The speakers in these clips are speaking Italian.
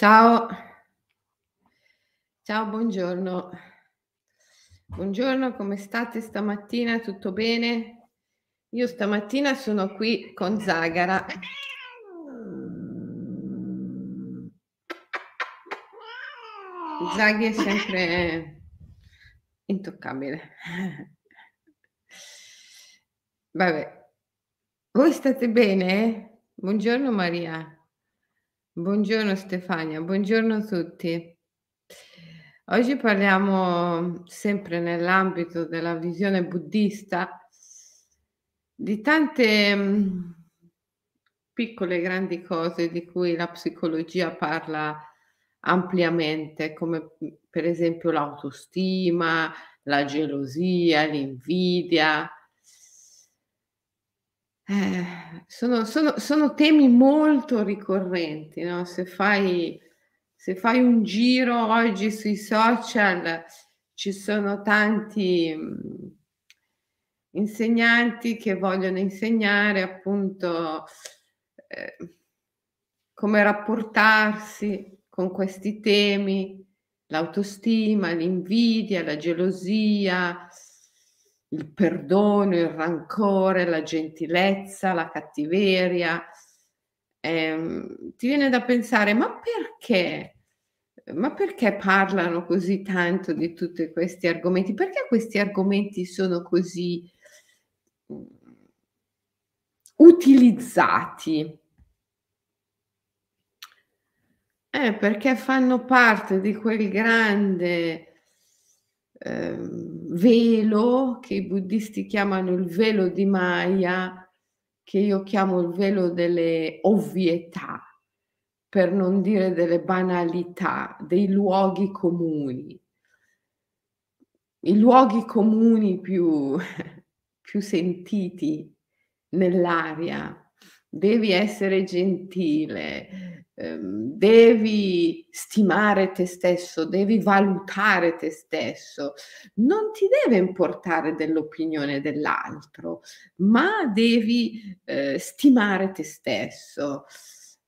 Ciao. Ciao, buongiorno. Buongiorno, come state stamattina? Tutto bene? Io stamattina sono qui con Zagara. Zaghi è sempre intoccabile. Vabbè. Voi state bene? Buongiorno Maria. Buongiorno Stefania, buongiorno a tutti. Oggi parliamo sempre nell'ambito della visione buddista di tante mh, piccole e grandi cose di cui la psicologia parla ampliamente, come per esempio l'autostima, la gelosia, l'invidia, eh, sono sono sono temi molto ricorrenti, no, se fai se fai un giro oggi sui social ci sono tanti, mhmm, insegnanti che vogliono insegnare appunto, ehm, come rapportarsi con questi temi, l'autostima, l'invidia, la gelosia il perdono, il rancore, la gentilezza, la cattiveria. Ehm, ti viene da pensare: ma perché? Ma perché parlano così tanto di tutti questi argomenti? Perché questi argomenti sono così mhmm, utilizzati? Eh, perché fanno parte di quel grande ehm, velo che i buddisti chiamano il velo di Maya, che io chiamo il velo delle ovvietà, per non dire delle banalità, dei luoghi comuni. I luoghi comuni più, più sentiti nell'aria. Devi essere gentile, Ehm, devi stimare te stesso, devi valutare te stesso, non ti deve importare dell'opinione dell'altro, ma devi eh, stimare te stesso.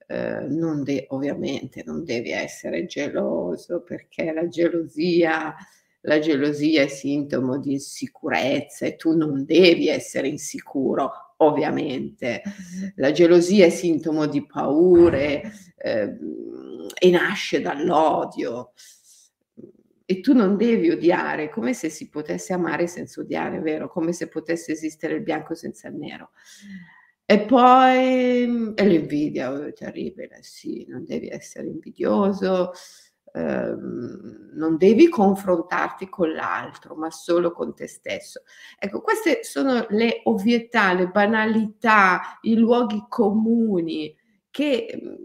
Eh, non de- ovviamente non devi essere geloso perché la gelosia, la gelosia è sintomo di insicurezza e tu non devi essere insicuro, ovviamente. La gelosia è sintomo di paure eh, e nasce dall'odio. E tu non devi odiare, come se si potesse amare senza odiare, vero? Come se potesse esistere il bianco senza il nero. E poi e l'invidia, oh, è terribile, sì, non devi essere invidioso, Ehm, non devi confrontarti con l'altro, ma solo con te stesso. Ecco, queste sono le ovvietà, le banalità, i luoghi comuni che mhmm,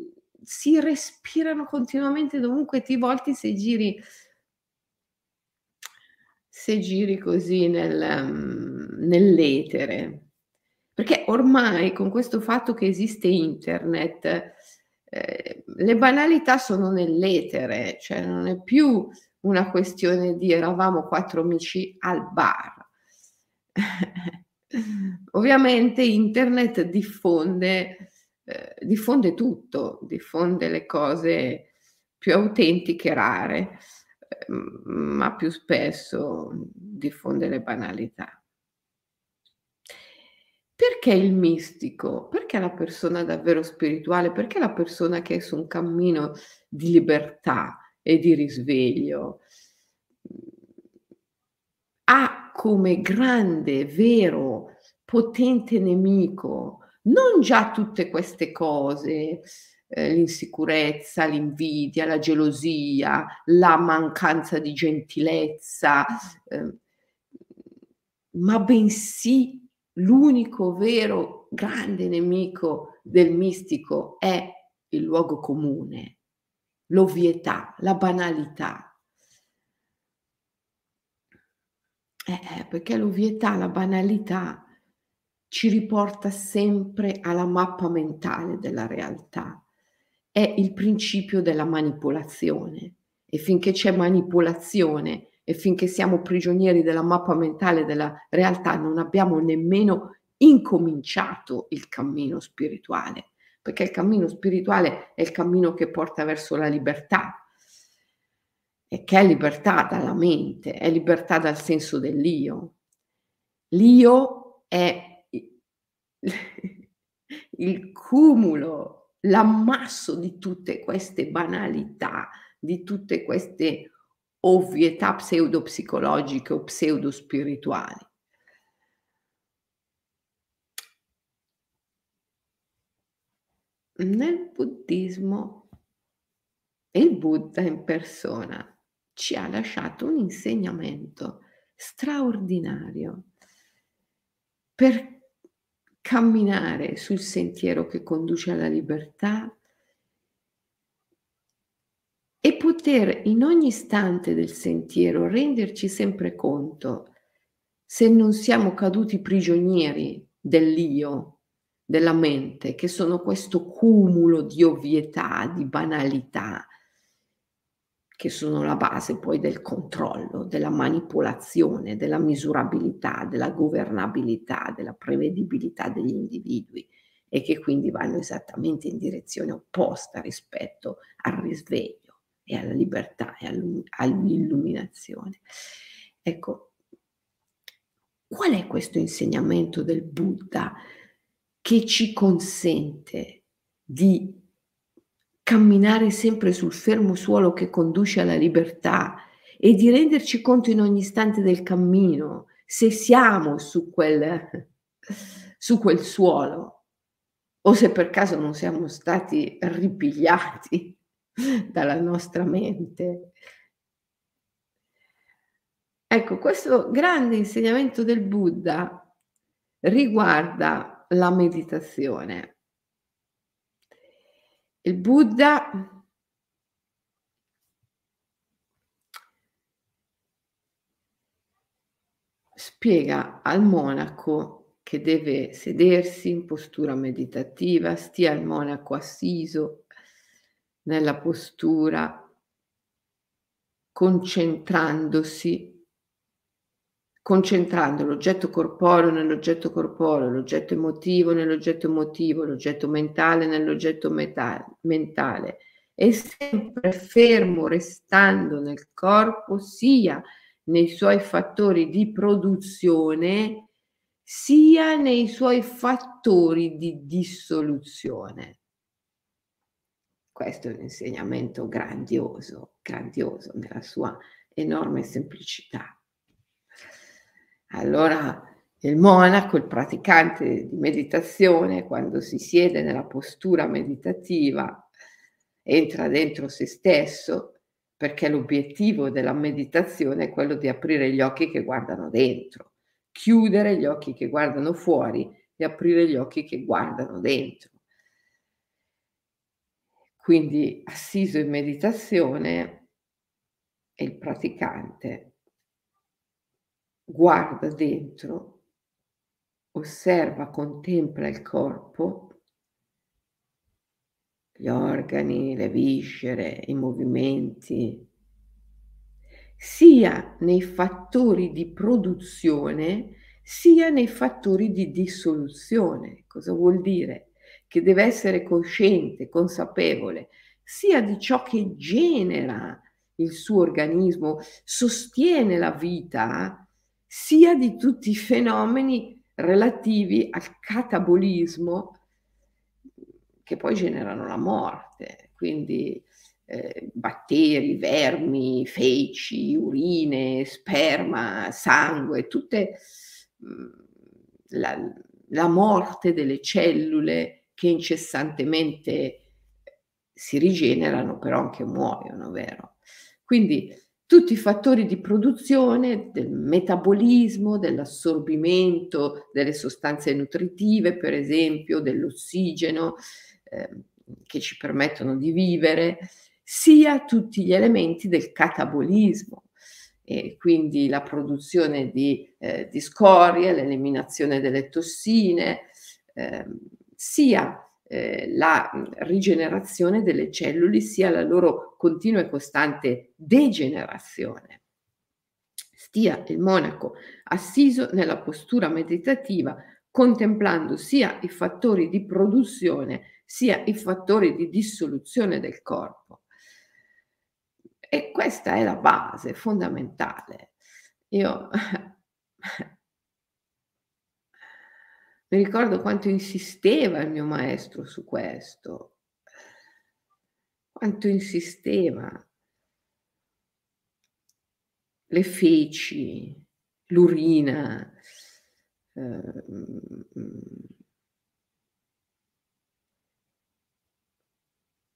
si respirano continuamente dovunque ti volti se giri se giri così nel mhmm, nell'etere. Perché ormai con questo fatto che esiste internet, Ehm, le banalità sono nell'etere, cioè non è più una questione di eravamo quattro amici al bar. Ovviamente internet diffonde, eh, diffonde tutto, diffonde le cose più autentiche rare, eh, ma più spesso diffonde le banalità. Perché il mistico? Perché la persona davvero spirituale? Perché la persona che è su un cammino di libertà e di risveglio ha come grande, vero, potente nemico non già tutte queste cose, eh, l'insicurezza, l'invidia, la gelosia, la mancanza di gentilezza, eh, ma bensì l'unico vero grande nemico del mistico è il luogo comune, l'ovvietà, la banalità. Eh, eh, perché l'ovvietà, la banalità ci riporta sempre alla mappa mentale della realtà. È il principio della manipolazione e finché c'è manipolazione e finché siamo prigionieri della mappa mentale della realtà non abbiamo nemmeno incominciato il cammino spirituale, perché il cammino spirituale è il cammino che porta verso la libertà. E che è libertà dalla mente, è libertà dal senso dell'io. L'io è il cumulo, l'ammasso di tutte queste banalità, di tutte queste ovvietà pseudopsicologiche o pseudospirituali. Nel buddismo il Buddha in persona ci ha lasciato un insegnamento straordinario per camminare sul sentiero che conduce alla libertà e poter in ogni istante del sentiero renderci sempre conto se non siamo caduti prigionieri dell'io, della mente, che sono questo cumulo di ovvietà, di banalità, che sono la base poi del controllo, della manipolazione, della misurabilità, della governabilità, della prevedibilità degli individui e che quindi vanno esattamente in direzione opposta rispetto al risveglio e alla libertà e all'illuminazione. Ecco, qual è questo insegnamento del Buddha che ci consente di camminare sempre sul fermo suolo che conduce alla libertà e di renderci conto in ogni istante del cammino se siamo su quel, su quel suolo o se per caso non siamo stati ripigliati dalla nostra mente. Ecco, questo grande insegnamento del Buddha riguarda la meditazione. Il Buddha spiega al monaco che deve sedersi in postura meditativa, stia il monaco assiso nella postura, concentrandosi concentrando l'oggetto corporeo nell'oggetto corporeo, l'oggetto emotivo nell'oggetto emotivo, l'oggetto mentale nell'oggetto meta- mentale e sempre fermo restando nel corpo sia nei suoi fattori di produzione sia nei suoi fattori di dissoluzione. Questo è un insegnamento grandioso, grandioso nella sua enorme semplicità. Allora il monaco, il praticante di meditazione, quando si siede nella postura meditativa, entra dentro se stesso, perché l'obiettivo della meditazione è quello di aprire gli occhi che guardano dentro, chiudere gli occhi che guardano fuori e aprire gli occhi che guardano dentro. Quindi assiso in meditazione, il praticante guarda dentro, osserva, contempla il corpo, gli organi, le viscere, i movimenti, sia nei fattori di produzione sia nei fattori di dissoluzione. Cosa vuol dire? Che deve essere cosciente, consapevole, sia di ciò che genera il suo organismo, sostiene la vita, sia di tutti i fenomeni relativi al catabolismo che poi generano la morte, quindi eh, batteri, vermi, feci, urine, sperma, sangue, tutte mh, mm, la, la morte delle cellule che incessantemente si rigenerano, però anche muoiono, vero? Quindi tutti i fattori di produzione del metabolismo, dell'assorbimento delle sostanze nutritive, per esempio dell'ossigeno, eh, che ci permettono di vivere, sia tutti gli elementi del catabolismo, e quindi la produzione di, eh, di scorie, l'eliminazione delle tossine, eh, sia eh, la rigenerazione delle cellule sia la loro continua e costante degenerazione. Stia il monaco assiso nella postura meditativa, contemplando sia i fattori di produzione sia i fattori di dissoluzione del corpo. E questa è la base fondamentale. Io mi ricordo quanto insisteva il mio maestro su questo, quanto insisteva. Le feci, l'urina, eh,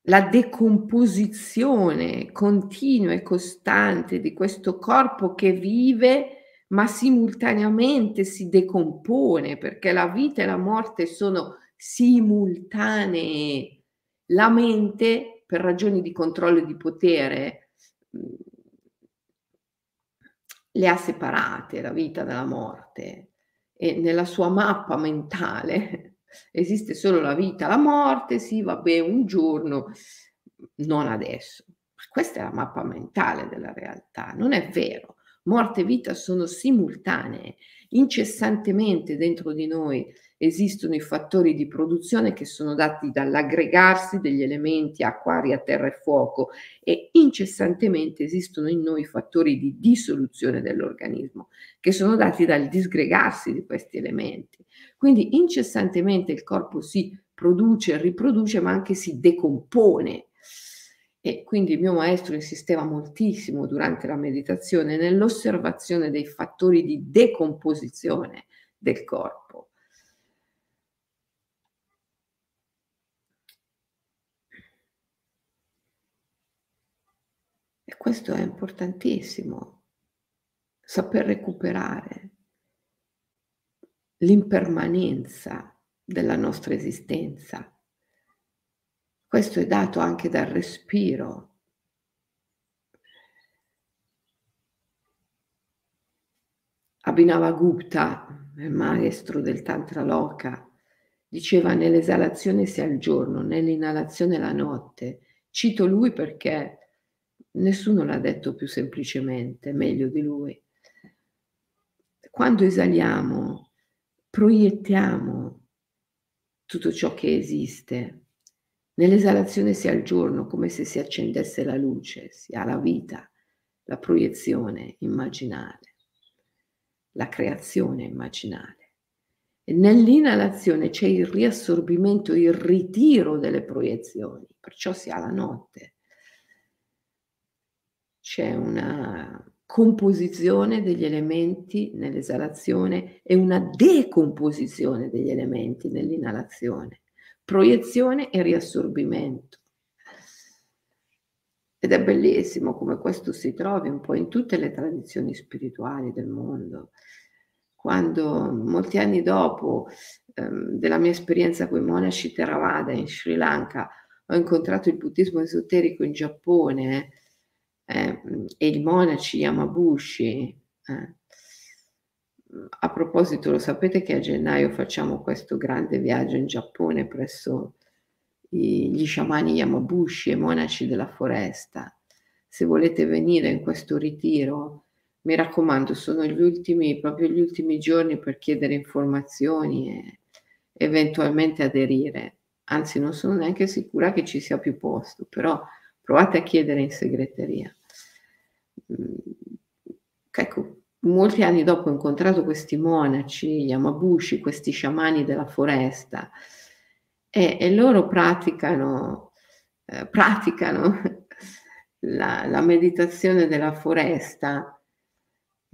la decomposizione continua e costante di questo corpo che vive ma simultaneamente si decompone perché la vita e la morte sono simultanee. La mente, per ragioni di controllo e di potere, mm, le ha separate la vita dalla morte e nella sua mappa mentale esiste solo la vita, la morte, sì, vabbè, un giorno, non adesso. Questa è la mappa mentale della realtà, non è vero. Morte e vita sono simultanee, incessantemente dentro di noi esistono i fattori di produzione che sono dati dall'aggregarsi degli elementi acqua, aria, terra e fuoco e incessantemente esistono in noi fattori di dissoluzione dell'organismo che sono dati dal disgregarsi di questi elementi. Quindi incessantemente il corpo si produce, riproduce, ma anche si decompone e quindi il mio maestro insisteva moltissimo durante la meditazione nell'osservazione dei fattori di decomposizione del corpo. E questo è importantissimo, saper recuperare l'impermanenza della nostra esistenza questo è dato anche dal respiro. Abhinava Gupta, il maestro del Tantra Loka, diceva nell'esalazione sia il giorno, nell'inalazione la notte. Cito lui perché nessuno l'ha detto più semplicemente, meglio di lui. Quando esaliamo, proiettiamo tutto ciò che esiste Nell'esalazione si ha il giorno come se si accendesse la luce, si ha la vita, la proiezione immaginale, la creazione immaginale. E nell'inalazione c'è il riassorbimento, il ritiro delle proiezioni, perciò si ha la notte. C'è una composizione degli elementi nell'esalazione e una decomposizione degli elementi nell'inalazione proiezione e riassorbimento. Ed è bellissimo come questo si trovi un po' in tutte le tradizioni spirituali del mondo. Quando molti anni dopo ehm, della mia esperienza con i monaci Theravada in Sri Lanka ho incontrato il buddismo esoterico in Giappone eh, e i monaci Yamabushi, eh, a proposito, lo sapete che a gennaio facciamo questo grande viaggio in Giappone presso gli sciamani Yamabushi e monaci della foresta. Se volete venire in questo ritiro, mi raccomando, sono gli ultimi, proprio gli ultimi giorni per chiedere informazioni e eventualmente aderire. Anzi, non sono neanche sicura che ci sia più posto, però provate a chiedere in segreteria. Mm, ecco, molti anni dopo ho incontrato questi monaci, Yamabushi, questi sciamani della foresta, e, e loro praticano, eh, praticano la, la, meditazione della foresta.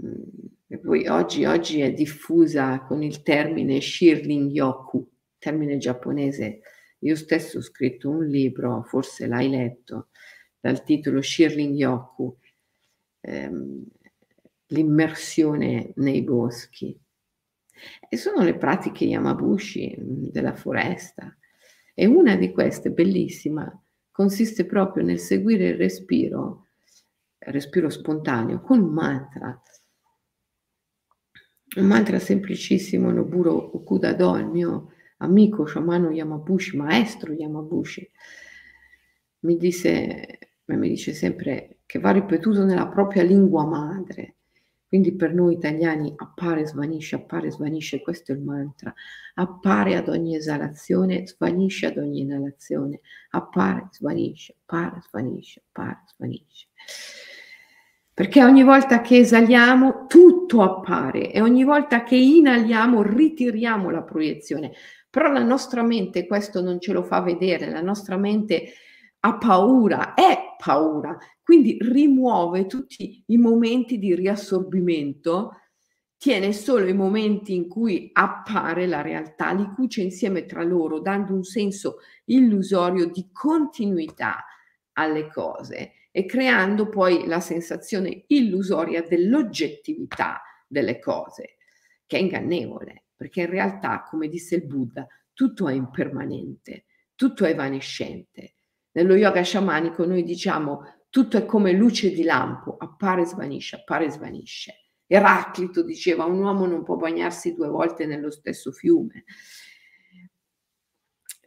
Mm, e poi oggi, oggi, è diffusa con il termine Shirling Yoku, termine giapponese. Io stesso ho scritto un libro, forse l'hai letto, dal titolo Shirling Yoku. Ehm, l'immersione nei boschi. E sono le pratiche Yamabushi mm, della foresta. E una di queste, bellissima, consiste proprio nel seguire il respiro, il respiro spontaneo, con un mantra. Un mantra semplicissimo, Noburo Okuda il mio amico sciamano Yamabushi, maestro Yamabushi, mi, disse, mi dice sempre che va ripetuto nella propria lingua madre Quindi per noi italiani appare, svanisce, appare, svanisce, questo è il mantra. Appare ad ogni esalazione, svanisce ad ogni inalazione. Appare, svanisce, appare, svanisce, appare, svanisce. Perché ogni volta che esaliamo tutto appare e ogni volta che inaliamo ritiriamo la proiezione. Però la nostra mente questo non ce lo fa vedere, la nostra mente ha paura, è paura, quindi rimuove tutti i momenti di riassorbimento, tiene solo i momenti in cui appare la realtà, li cuce insieme tra loro, dando un senso illusorio di continuità alle cose e creando poi la sensazione illusoria dell'oggettività delle cose, che è ingannevole, perché in realtà, come disse il Buddha, tutto è impermanente, tutto è evanescente. Nello yoga sciamanico noi diciamo tutto è come luce di lampo, appare e svanisce, appare e svanisce. Eraclito diceva un uomo non può bagnarsi due volte nello stesso fiume.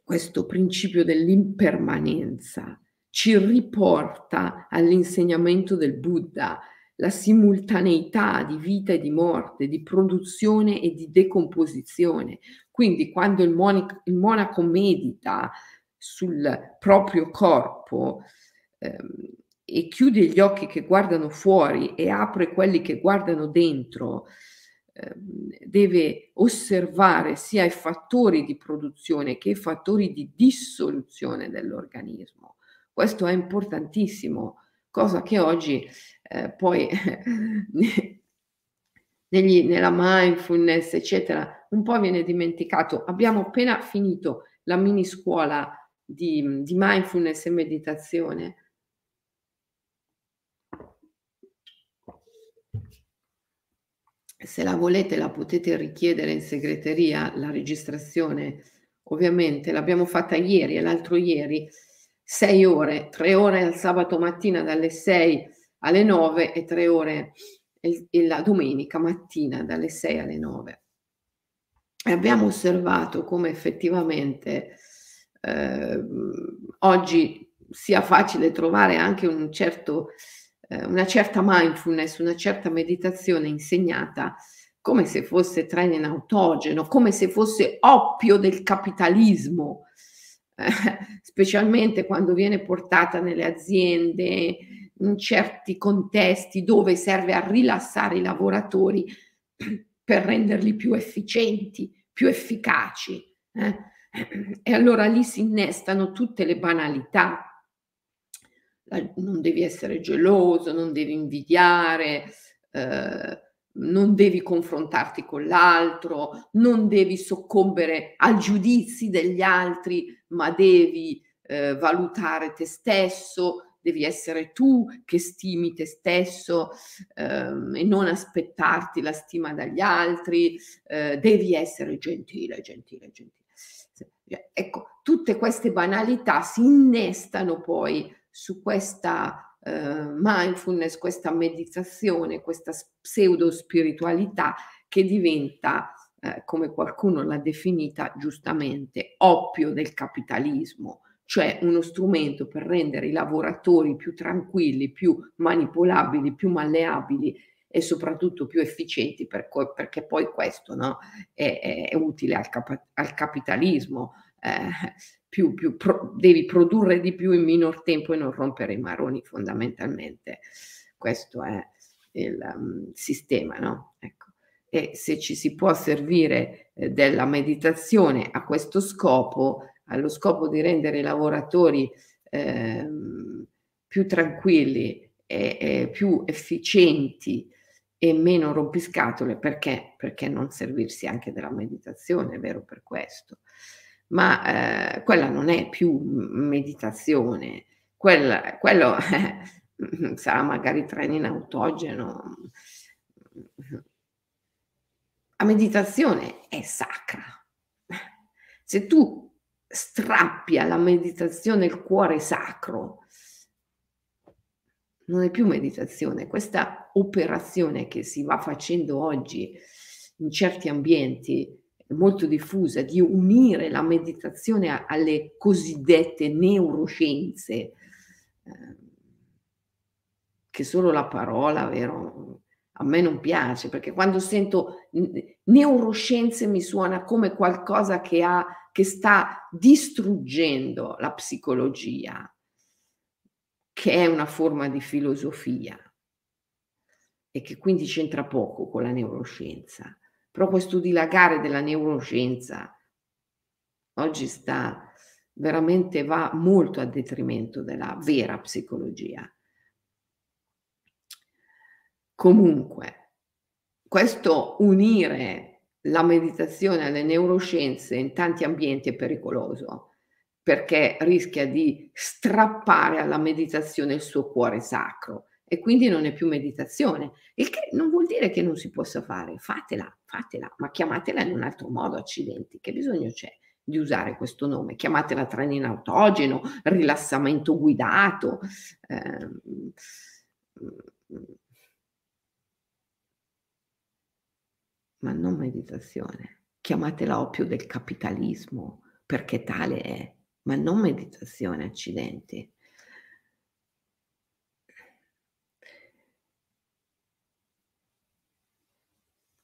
Questo principio dell'impermanenza ci riporta all'insegnamento del Buddha, la simultaneità di vita e di morte, di produzione e di decomposizione. Quindi quando il monaco, il monaco medita sul proprio corpo, ehm, e chiude gli occhi che guardano fuori e apre quelli che guardano dentro, eh, deve osservare sia i fattori di produzione che i fattori di dissoluzione dell'organismo. Questo è importantissimo, cosa che oggi eh, poi negli, nella mindfulness, eccetera, un po' viene dimenticato. Abbiamo appena finito la mini scuola di, di mindfulness e meditazione se la volete la potete richiedere in segreteria, la registrazione ovviamente l'abbiamo fatta ieri e l'altro ieri, sei ore, tre ore al sabato mattina dalle 6 alle 9 e tre ore la domenica mattina dalle 6 alle 9. E abbiamo osservato come effettivamente eh, oggi sia facile trovare anche un certo eh, una certa mindfulness, una certa meditazione insegnata come se fosse treno in autogeno, come se fosse oppio del capitalismo, eh, specialmente quando viene portata nelle aziende, in certi contesti dove serve a rilassare i lavoratori per renderli più efficienti, più efficaci. Eh? E allora lì si innestano tutte le banalità non devi essere geloso, non devi invidiare, eh, non devi confrontarti con l'altro, non devi soccombere ai giudizi degli altri, ma devi eh, valutare te stesso, devi essere tu che stimi te stesso ehm, e non aspettarti la stima dagli altri, eh, devi essere gentile, gentile, gentile. Ecco, tutte queste banalità si innestano poi su questa eh, mindfulness, questa meditazione, questa pseudo spiritualità che diventa, eh, come qualcuno l'ha definita giustamente, oppio del capitalismo, cioè uno strumento per rendere i lavoratori più tranquilli, più manipolabili, più malleabili e soprattutto più efficienti, per co- perché poi questo no, è, è, utile al, cap- al capitalismo. Eh, più, più pro, devi produrre di più in minor tempo e non rompere i maroni fondamentalmente. Questo è il um, sistema, no? Ecco. E se ci si può servire eh, della meditazione a questo scopo, allo scopo di rendere i lavoratori eh, più tranquilli e, e più efficienti e meno rompiscatole, perché? Perché non servirsi anche della meditazione, è vero per questo ma eh, quella non è più meditazione, quella, quello eh, sarà magari treno in autogeno. La meditazione è sacra. Se tu strappi alla meditazione il cuore sacro, non è più meditazione, questa operazione che si va facendo oggi in certi ambienti molto diffusa di unire la meditazione alle cosiddette neuroscienze, eh, che solo la parola, vero, a me non piace perché quando sento neuroscienze mi suona come qualcosa che, ha, che sta distruggendo la psicologia, che è una forma di filosofia e che quindi c'entra poco con la neuroscienza. Però questo dilagare della neuroscienza oggi sta veramente va molto a detrimento della vera psicologia. Comunque, questo unire la meditazione alle neuroscienze in tanti ambienti è pericoloso perché rischia di strappare alla meditazione il suo cuore sacro e quindi non è più meditazione, il che non vuol dire che non si possa fare, fatela, fatela, ma chiamatela in un altro modo, accidenti, che bisogno c'è di usare questo nome? Chiamatela training autogeno, rilassamento guidato. Ehm, ma non meditazione. Chiamatela oppio del capitalismo, perché tale è, ma non meditazione, accidenti.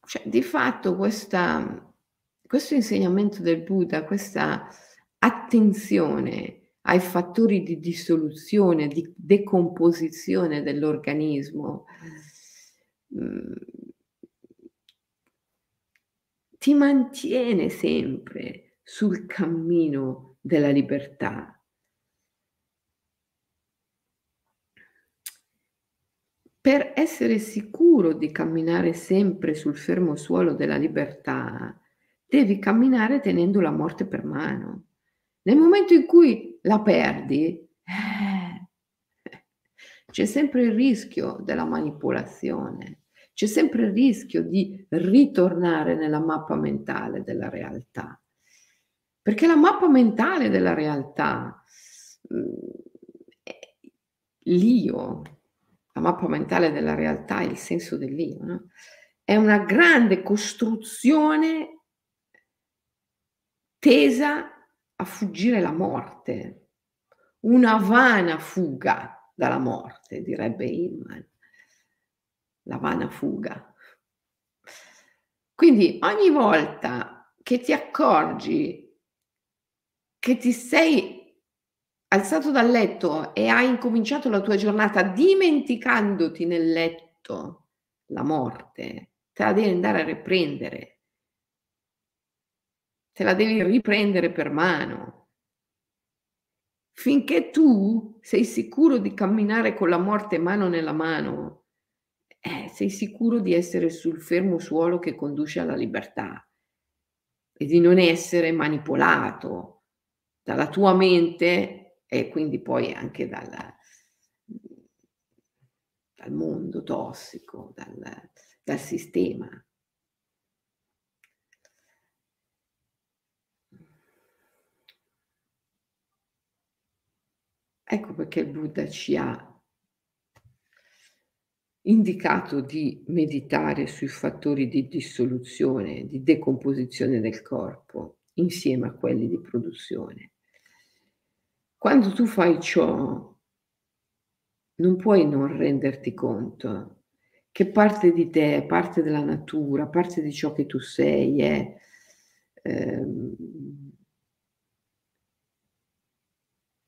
Cioè, di fatto questa, questo insegnamento del Buddha, questa attenzione ai fattori di dissoluzione, di decomposizione dell'organismo, mm, ti mantiene sempre sul cammino della libertà. Per essere sicuro di camminare sempre sul fermo suolo della libertà, devi camminare tenendo la morte per mano. Nel momento in cui la perdi, eh, c'è sempre il rischio della manipolazione c'è sempre il rischio di ritornare nella mappa mentale della realtà. Perché la mappa mentale della realtà, l'io, la mappa mentale della realtà è il senso dell'io, no? è una grande costruzione tesa a fuggire la morte, una vana fuga dalla morte, direbbe Hillman la vana fuga. Quindi ogni volta che ti accorgi che ti sei alzato dal letto e hai incominciato la tua giornata dimenticandoti nel letto la morte, te la devi andare a riprendere. Te la devi riprendere per mano. Finché tu sei sicuro di camminare con la morte mano nella mano, eh, sei sicuro di essere sul fermo suolo che conduce alla libertà e di non essere manipolato dalla tua mente e quindi poi anche dal, dal mondo tossico, dal, dal sistema. Ecco perché il Buddha ci ha indicato di meditare sui fattori di dissoluzione, di decomposizione del corpo, insieme a quelli di produzione. Quando tu fai ciò, non puoi non renderti conto che parte di te, parte della natura, parte di ciò che tu sei è ehm,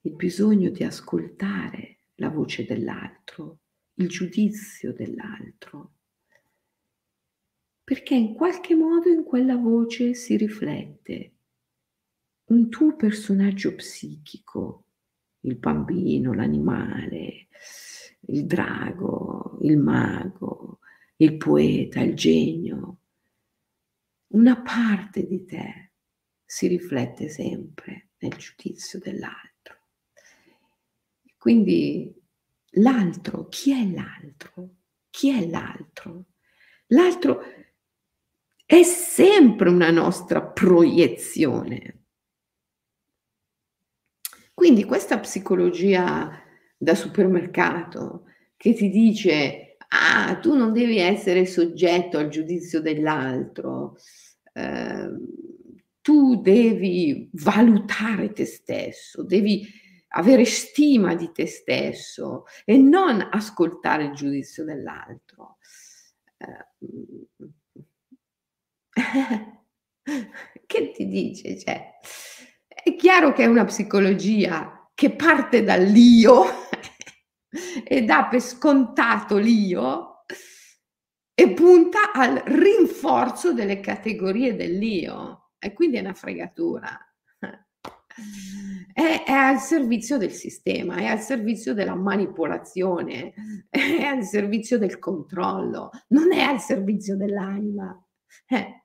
il bisogno di ascoltare la voce dell'altro, il giudizio dell'altro, perché in qualche modo in quella voce si riflette un tuo personaggio psichico, il bambino, l'animale, il drago, il mago, il poeta, il genio. Una parte di te si riflette sempre nel giudizio dell'altro. Quindi L'altro, chi è l'altro? Chi è l'altro? L'altro è sempre una nostra proiezione. Quindi questa psicologia da supermercato che ti dice, ah, tu non devi essere soggetto al giudizio dell'altro, eh, tu devi valutare te stesso, devi avere stima di te stesso e non ascoltare il giudizio dell'altro. Ehm, che ti dice? Cioè, è chiaro che è una psicologia che parte dall'io e dà per scontato l'io e punta al rinforzo delle categorie dell'io e quindi è una fregatura. È, è, al servizio del sistema, è al servizio della manipolazione, è al servizio del controllo, non è al servizio dell'anima. Eh,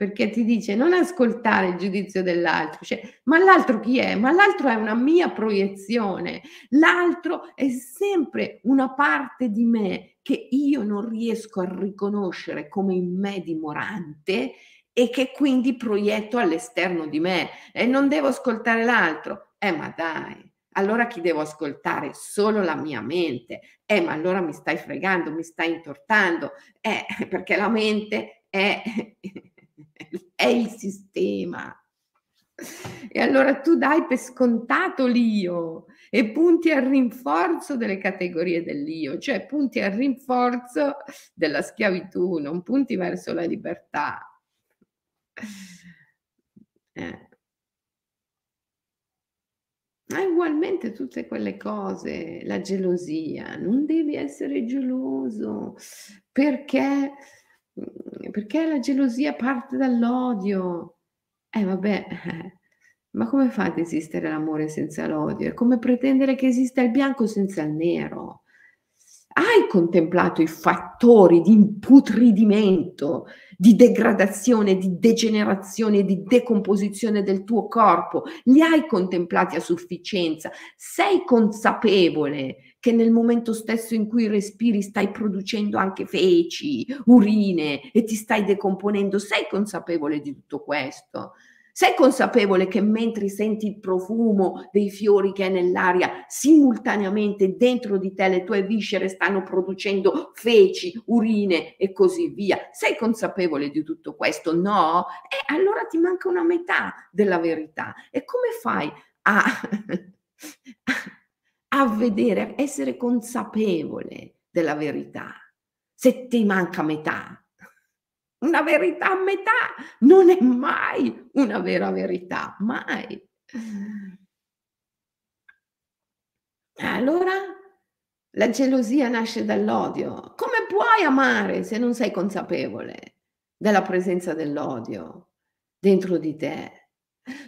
perché ti dice non ascoltare il giudizio dell'altro, cioè, ma l'altro chi è? Ma l'altro è una mia proiezione, l'altro è sempre una parte di me che io non riesco a riconoscere come in me dimorante e che quindi proietto all'esterno di me e non devo ascoltare l'altro. Eh, ma dai. Allora chi devo ascoltare? Solo la mia mente. Eh, ma allora mi stai fregando, mi stai intortando. Eh, perché la mente è, è il sistema. E allora tu dai per scontato l'io e punti al rinforzo delle categorie dell'io, cioè punti al rinforzo della schiavitù, non punti verso la libertà. Eh. Ma ugualmente tutte quelle cose, la gelosia, non devi essere geloso perché, perché la gelosia parte dall'odio. Eh vabbè, ma come fa ad esistere l'amore senza l'odio? È come pretendere che esista il bianco senza il nero. Hai contemplato i fattori di imputridimento, di degradazione, di degenerazione, di decomposizione del tuo corpo? Li hai contemplati a sufficienza? Sei consapevole che nel momento stesso in cui respiri stai producendo anche feci, urine e ti stai decomponendo? Sei consapevole di tutto questo? Sei consapevole che mentre senti il profumo dei fiori che è nell'aria, simultaneamente dentro di te le tue viscere stanno producendo feci, urine e così via? Sei consapevole di tutto questo? No? E allora ti manca una metà della verità. E come fai a, a vedere, a essere consapevole della verità se ti manca metà? Una verità a metà non è mai una vera verità, mai. Allora la gelosia nasce dall'odio. Come puoi amare se non sei consapevole della presenza dell'odio dentro di te?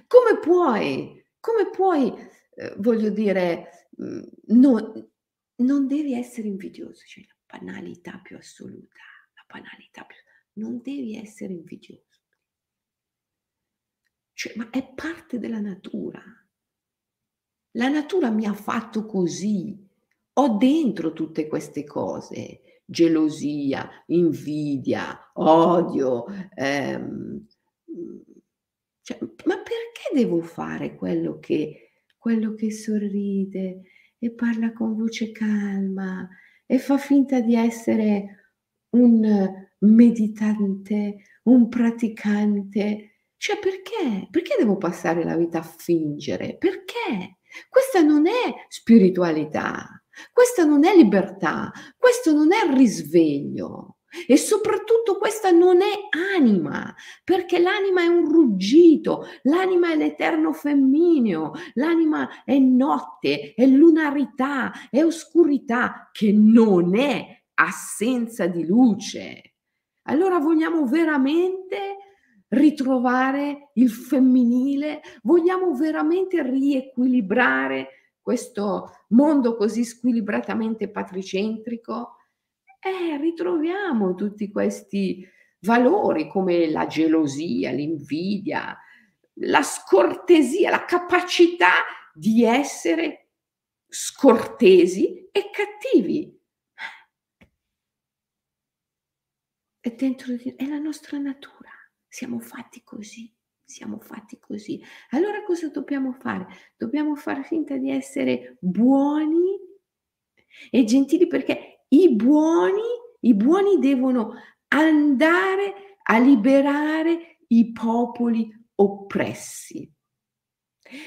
Come puoi, come puoi, eh, voglio dire, mh, no, non devi essere invidioso, cioè la banalità più assoluta, la banalità più assoluta non devi essere invidioso. Cioè, ma è parte della natura. La natura mi ha fatto così. Ho dentro tutte queste cose, gelosia, invidia, odio. Ehm, cioè, ma perché devo fare quello che, quello che sorride e parla con voce calma e fa finta di essere un meditante, un praticante. Cioè perché? Perché devo passare la vita a fingere? Perché? Questa non è spiritualità, questa non è libertà, questo non è risveglio. E soprattutto questa non è anima, perché l'anima è un ruggito, l'anima è l'eterno femmineo, l'anima è notte, è lunarità, è oscurità, che non è assenza di luce. Allora vogliamo veramente ritrovare il femminile? Vogliamo veramente riequilibrare questo mondo così squilibratamente patricentrico? Eh, ritroviamo tutti questi valori come la gelosia, l'invidia, la scortesia, la capacità di essere scortesi e cattivi. È dentro di è la nostra natura. Siamo fatti così, siamo fatti così. Allora cosa dobbiamo fare? Dobbiamo far finta di essere buoni e gentili perché i buoni, i buoni devono andare a liberare i popoli oppressi.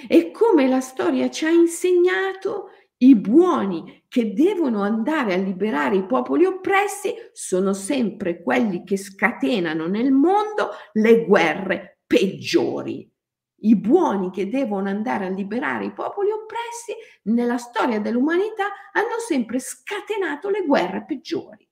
E come la storia ci ha insegnato, I buoni che devono andare a liberare i popoli oppressi sono sempre quelli che scatenano nel mondo le guerre peggiori. I buoni che devono andare a liberare i popoli oppressi nella storia dell'umanità hanno sempre scatenato le guerre peggiori.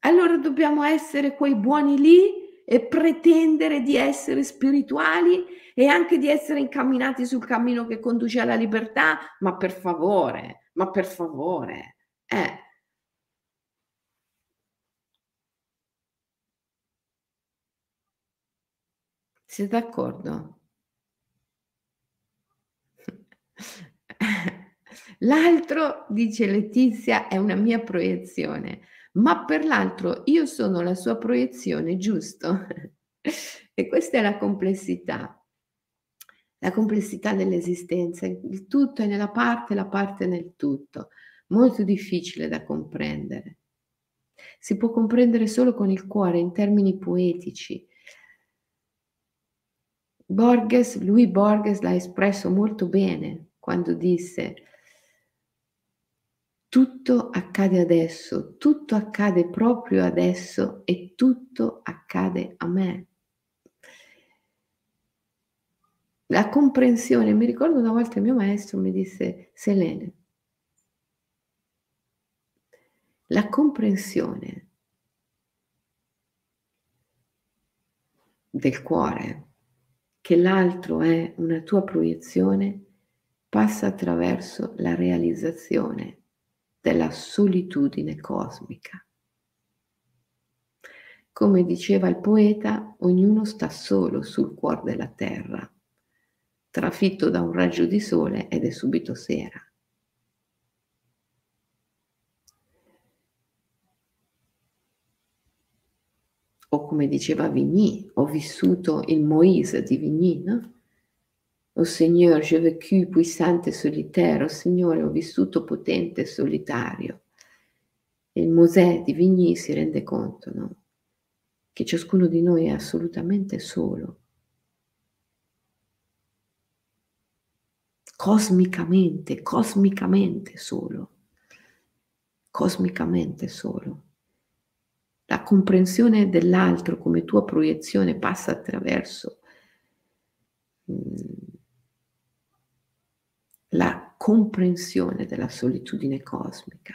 Allora dobbiamo essere quei buoni lì e pretendere di essere spirituali e anche di essere incamminati sul cammino che conduce alla libertà, ma per favore, ma per favore, eh. Siete d'accordo? L'altro, dice Letizia, è una mia proiezione ma per l'altro io sono la sua proiezione, giusto? e questa è la complessità, la complessità dell'esistenza. Il tutto è nella parte, la parte nel tutto. Molto difficile da comprendere. Si può comprendere solo con il cuore, in termini poetici. Borges, lui Borges l'ha espresso molto bene quando disse tutto accade adesso, tutto accade proprio adesso e tutto accade a me. La comprensione, mi ricordo una volta il mio maestro mi disse, Selene, la comprensione del cuore, che l'altro è una tua proiezione, passa attraverso la realizzazione della solitudine cosmica. Come diceva il poeta, ognuno sta solo sul cuore della terra, trafitto da un raggio di sole ed è subito sera. O come diceva Vigny, ho vissuto il Moïse di Vigny, no? Oh Signore, j'ai vécu puissante et solitaire. Oh Signore, ho vissuto potente e solitario. Il Mosè di Vigny si rende conto no? che ciascuno di noi è assolutamente solo. Cosmicamente, cosmicamente solo. Cosmicamente solo. La comprensione dell'altro come tua proiezione passa attraverso mm, la comprensione della solitudine cosmica.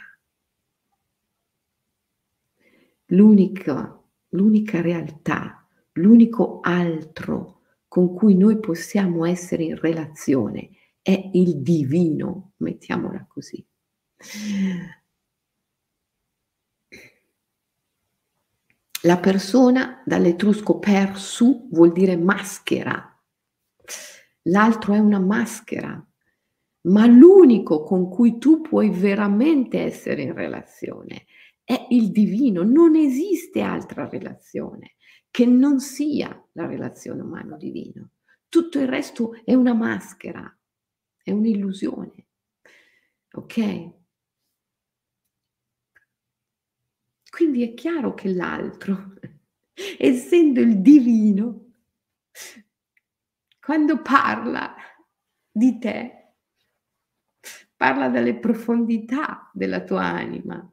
L'unica, l'unica realtà, l'unico altro con cui noi possiamo essere in relazione è il divino, mettiamola così. La persona dall'etrusco persu vuol dire maschera, l'altro è una maschera, ma l'unico con cui tu puoi veramente essere in relazione è il divino, non esiste altra relazione che non sia la relazione umano-divino. Tutto il resto è una maschera, è un'illusione. Ok? Quindi è chiaro che l'altro, essendo il divino, quando parla di te, parla delle profondità della tua anima.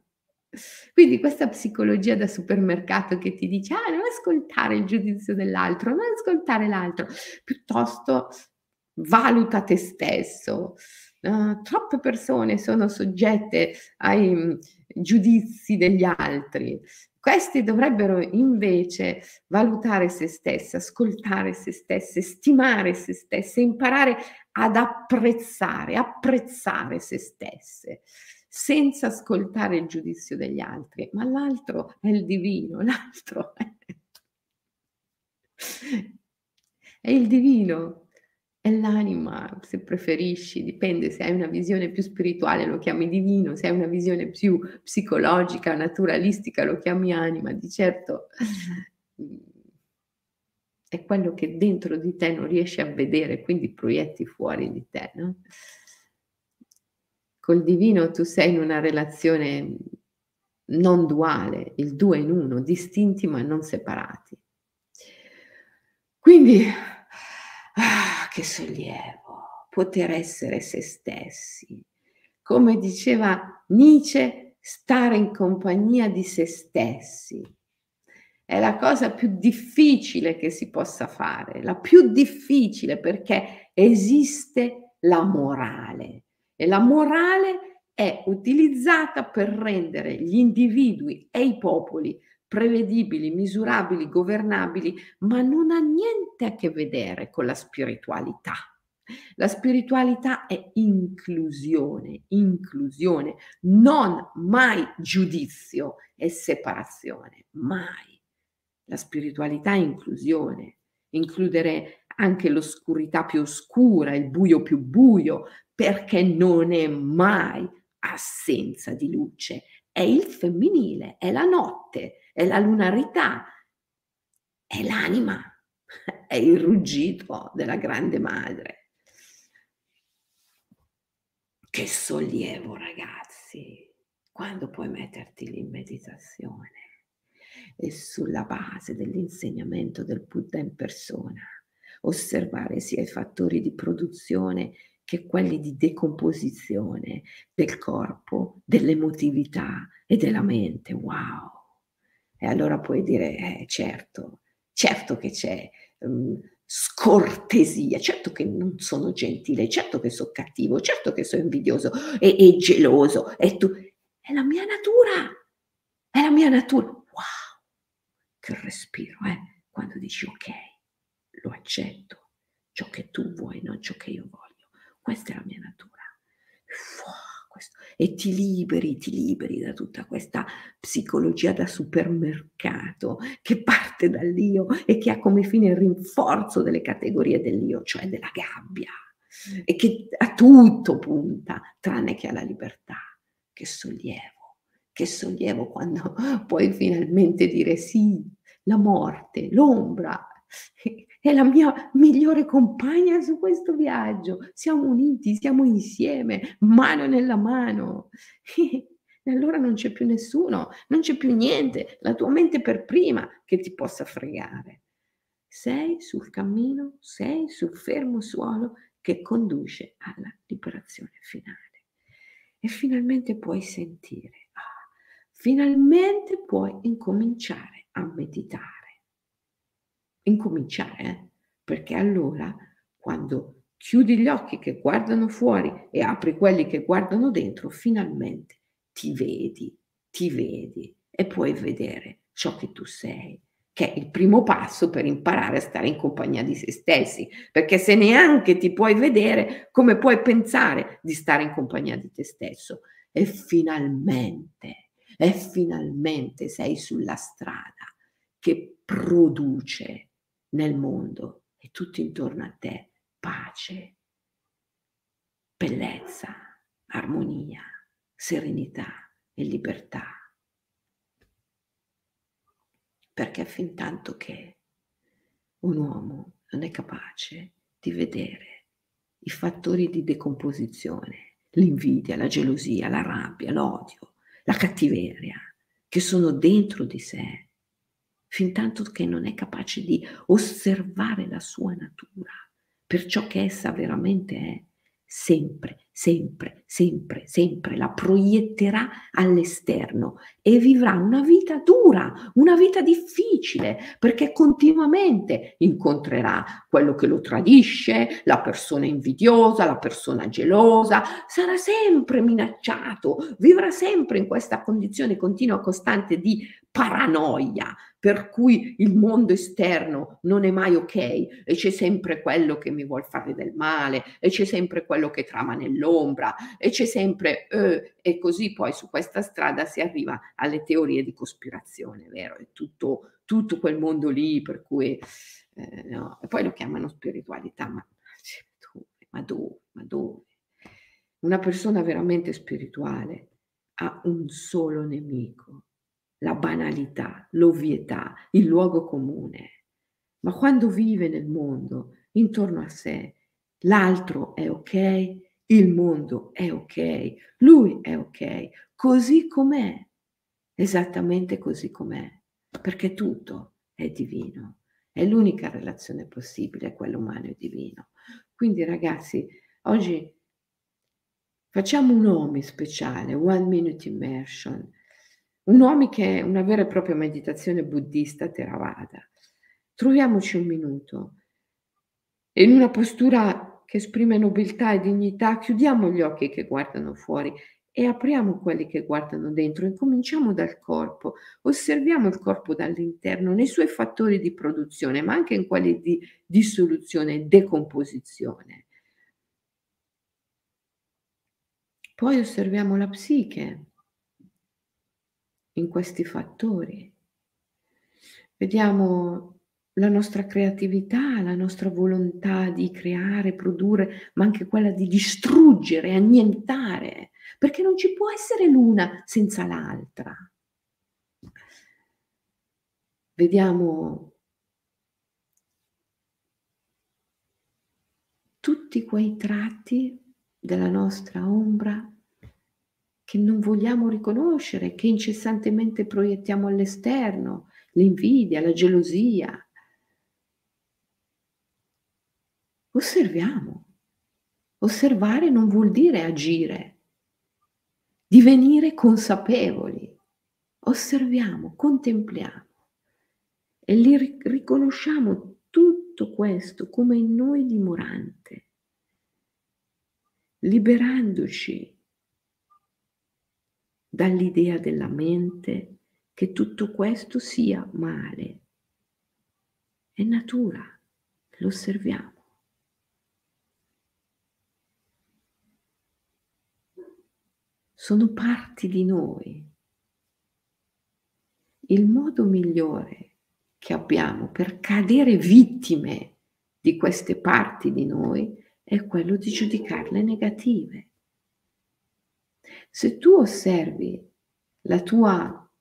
Quindi questa psicologia da supermercato che ti dice, ah, non ascoltare il giudizio dell'altro, non ascoltare l'altro, piuttosto valuta te stesso. Uh, troppe persone sono soggette ai um, giudizi degli altri. Questi dovrebbero invece valutare se stesse, ascoltare se stesse, stimare se stesse, imparare ad apprezzare, apprezzare se stesse, senza ascoltare il giudizio degli altri. Ma l'altro è il divino, l'altro è, è il divino, è l'anima, se preferisci, dipende se hai una visione più spirituale lo chiami divino, se hai una visione più psicologica, naturalistica lo chiami anima, di certo è quello che dentro di te non riesci a vedere, quindi proietti fuori di te. No? Col divino tu sei in una relazione non duale, il due in uno, distinti ma non separati. Quindi, che sollievo, poter essere se stessi. Come diceva Nietzsche, stare in compagnia di se stessi. È la cosa più difficile che si possa fare, la più difficile perché esiste la morale e la morale è utilizzata per rendere gli individui e i popoli prevedibili, misurabili, governabili, ma non ha niente a che vedere con la spiritualità. La spiritualità è inclusione, inclusione, non mai giudizio e separazione, mai. La spiritualità è inclusione, includere anche l'oscurità più oscura, il buio più buio, perché non è mai assenza di luce, è il femminile, è la notte, è la lunarità, è l'anima, è il ruggito della grande madre. Che sollievo, ragazzi, quando puoi metterti lì in meditazione e sulla base dell'insegnamento del Buddha in persona, osservare sia i fattori di produzione che quelli di decomposizione del corpo, dell'emotività e della mente. Wow! E allora puoi dire, eh, certo, certo che c'è um, scortesia, certo che non sono gentile, certo che sono cattivo, certo che sono invidioso e, e geloso, e tu, è la mia natura, è la mia natura. Wow, che respiro, eh? Quando dici ok, lo accetto, ciò che tu vuoi, non ciò che io voglio. Questa è la mia natura. Wow questo, e ti liberi, ti liberi da tutta questa psicologia da supermercato che parte dall'io e che ha come fine il rinforzo delle categorie dell'io, cioè della gabbia, e che a tutto punta, tranne che alla libertà. Che sollievo, che sollievo quando puoi finalmente dire sì, la morte, l'ombra, è la mia migliore compagna su questo viaggio. Siamo uniti, siamo insieme, mano nella mano. E allora non c'è più nessuno, non c'è più niente, la tua mente per prima che ti possa fregare. Sei sul cammino, sei sul fermo suolo che conduce alla liberazione finale. E finalmente puoi sentire, ah, finalmente puoi incominciare a meditare incominciare, eh? perché allora quando chiudi gli occhi che guardano fuori e apri quelli che guardano dentro, finalmente ti vedi, ti vedi e puoi vedere ciò che tu sei, che è il primo passo per imparare a stare in compagnia di se stessi, perché se neanche ti puoi vedere, come puoi pensare di stare in compagnia di te stesso? E finalmente, e finalmente sei sulla strada che produce nel mondo e tutto intorno a te pace, bellezza, armonia, serenità e libertà. Perché fin tanto che un uomo non è capace di vedere i fattori di decomposizione, l'invidia, la gelosia, la rabbia, l'odio, la cattiveria, che sono dentro di sé fin tanto che non è capace di osservare la sua natura per ciò che essa veramente è, sempre, sempre, sempre, sempre la proietterà all'esterno e vivrà una vita dura, una vita difficile, perché continuamente incontrerà quello che lo tradisce, la persona invidiosa, la persona gelosa, sarà sempre minacciato, vivrà sempre in questa condizione continua, costante di paranoia, per cui il mondo esterno non è mai ok e c'è sempre quello che mi vuole fare del male e c'è sempre quello che trama nell'ombra e c'è sempre eh, e così poi su questa strada si arriva alle teorie di cospirazione, vero? È tutto, tutto quel mondo lì per cui eh, no. e poi lo chiamano spiritualità, ma, ma dove? Ma dove? Una persona veramente spirituale ha un solo nemico la banalità, l'ovvietà, il luogo comune. Ma quando vive nel mondo, intorno a sé, l'altro è ok, il mondo è ok, lui è ok, così com'è, esattamente così com'è, perché tutto è divino. È l'unica relazione possibile, quella umano e divino. Quindi ragazzi, Oggi facciamo un OMI speciale, One Minute Immersion, un OMI che è una vera e propria meditazione buddista Theravada. Troviamoci un minuto in una postura che esprime nobiltà e dignità, chiudiamo gli occhi che guardano fuori e apriamo quelli che guardano dentro. Incominciamo dal corpo, osserviamo il corpo dall'interno, nei suoi fattori di produzione, ma anche in quelli di dissoluzione e decomposizione. Poi osserviamo la psiche in questi fattori. Vediamo la nostra creatività, la nostra volontà di creare, produrre, ma anche quella di distruggere, annientare, perché non ci può essere l'una senza l'altra. Vediamo tutti quei tratti della nostra ombra che non vogliamo riconoscere, che incessantemente proiettiamo all'esterno, l'invidia, la gelosia. Osserviamo. Osservare non vuol dire agire, divenire consapevoli. Osserviamo, contempliamo e li riconosciamo tutto questo come in noi dimorante liberandoci dall'idea della mente che tutto questo sia male. È natura, lo osserviamo. Sono parti di noi. Il modo migliore che abbiamo per cadere vittime di queste parti di noi è quello di giudicarle negative. Se tu osservi la tua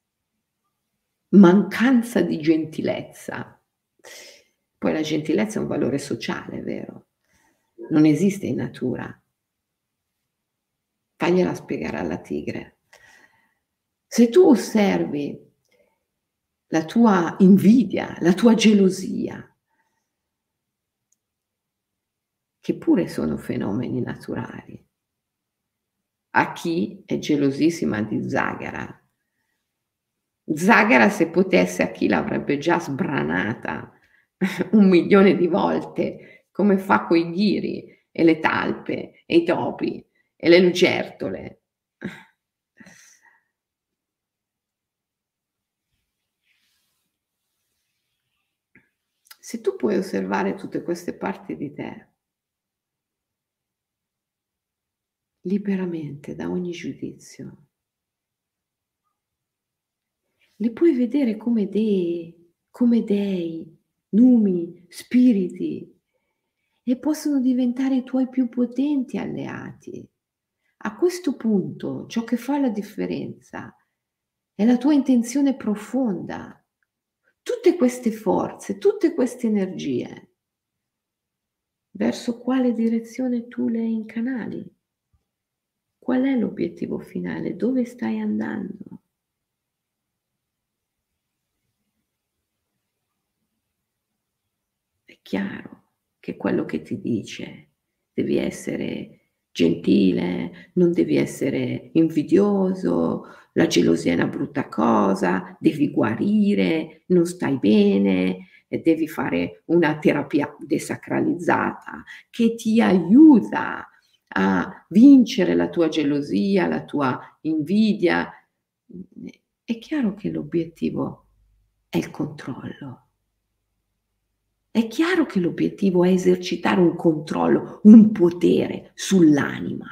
mancanza di gentilezza, poi la gentilezza è un valore sociale, vero? Non esiste in natura. Fagliela spiegare alla tigre. Se tu osservi la tua invidia, la tua gelosia, che pure sono fenomeni naturali. A chi è gelosissima di Zagara. Zagara, se potesse, a chi l'avrebbe già sbranata un milione di volte, come fa coi ghiri e le talpe e i topi e le lucertole. Se tu puoi osservare tutte queste parti di te, liberamente da ogni giudizio. Li puoi vedere come dei, come dei, numi, spiriti e possono diventare i tuoi più potenti alleati. A questo punto ciò che fa la differenza è la tua intenzione profonda. Tutte queste forze, tutte queste energie, verso quale direzione tu le incanali? Qual è l'obiettivo finale? Dove stai andando? È chiaro che quello che ti dice devi essere gentile, non devi essere invidioso, la gelosia è una brutta cosa, devi guarire, non stai bene, devi fare una terapia desacralizzata che ti aiuta a vincere la tua gelosia, la tua invidia, è chiaro che l'obiettivo è il controllo. È chiaro che l'obiettivo è esercitare un controllo, un potere sull'anima.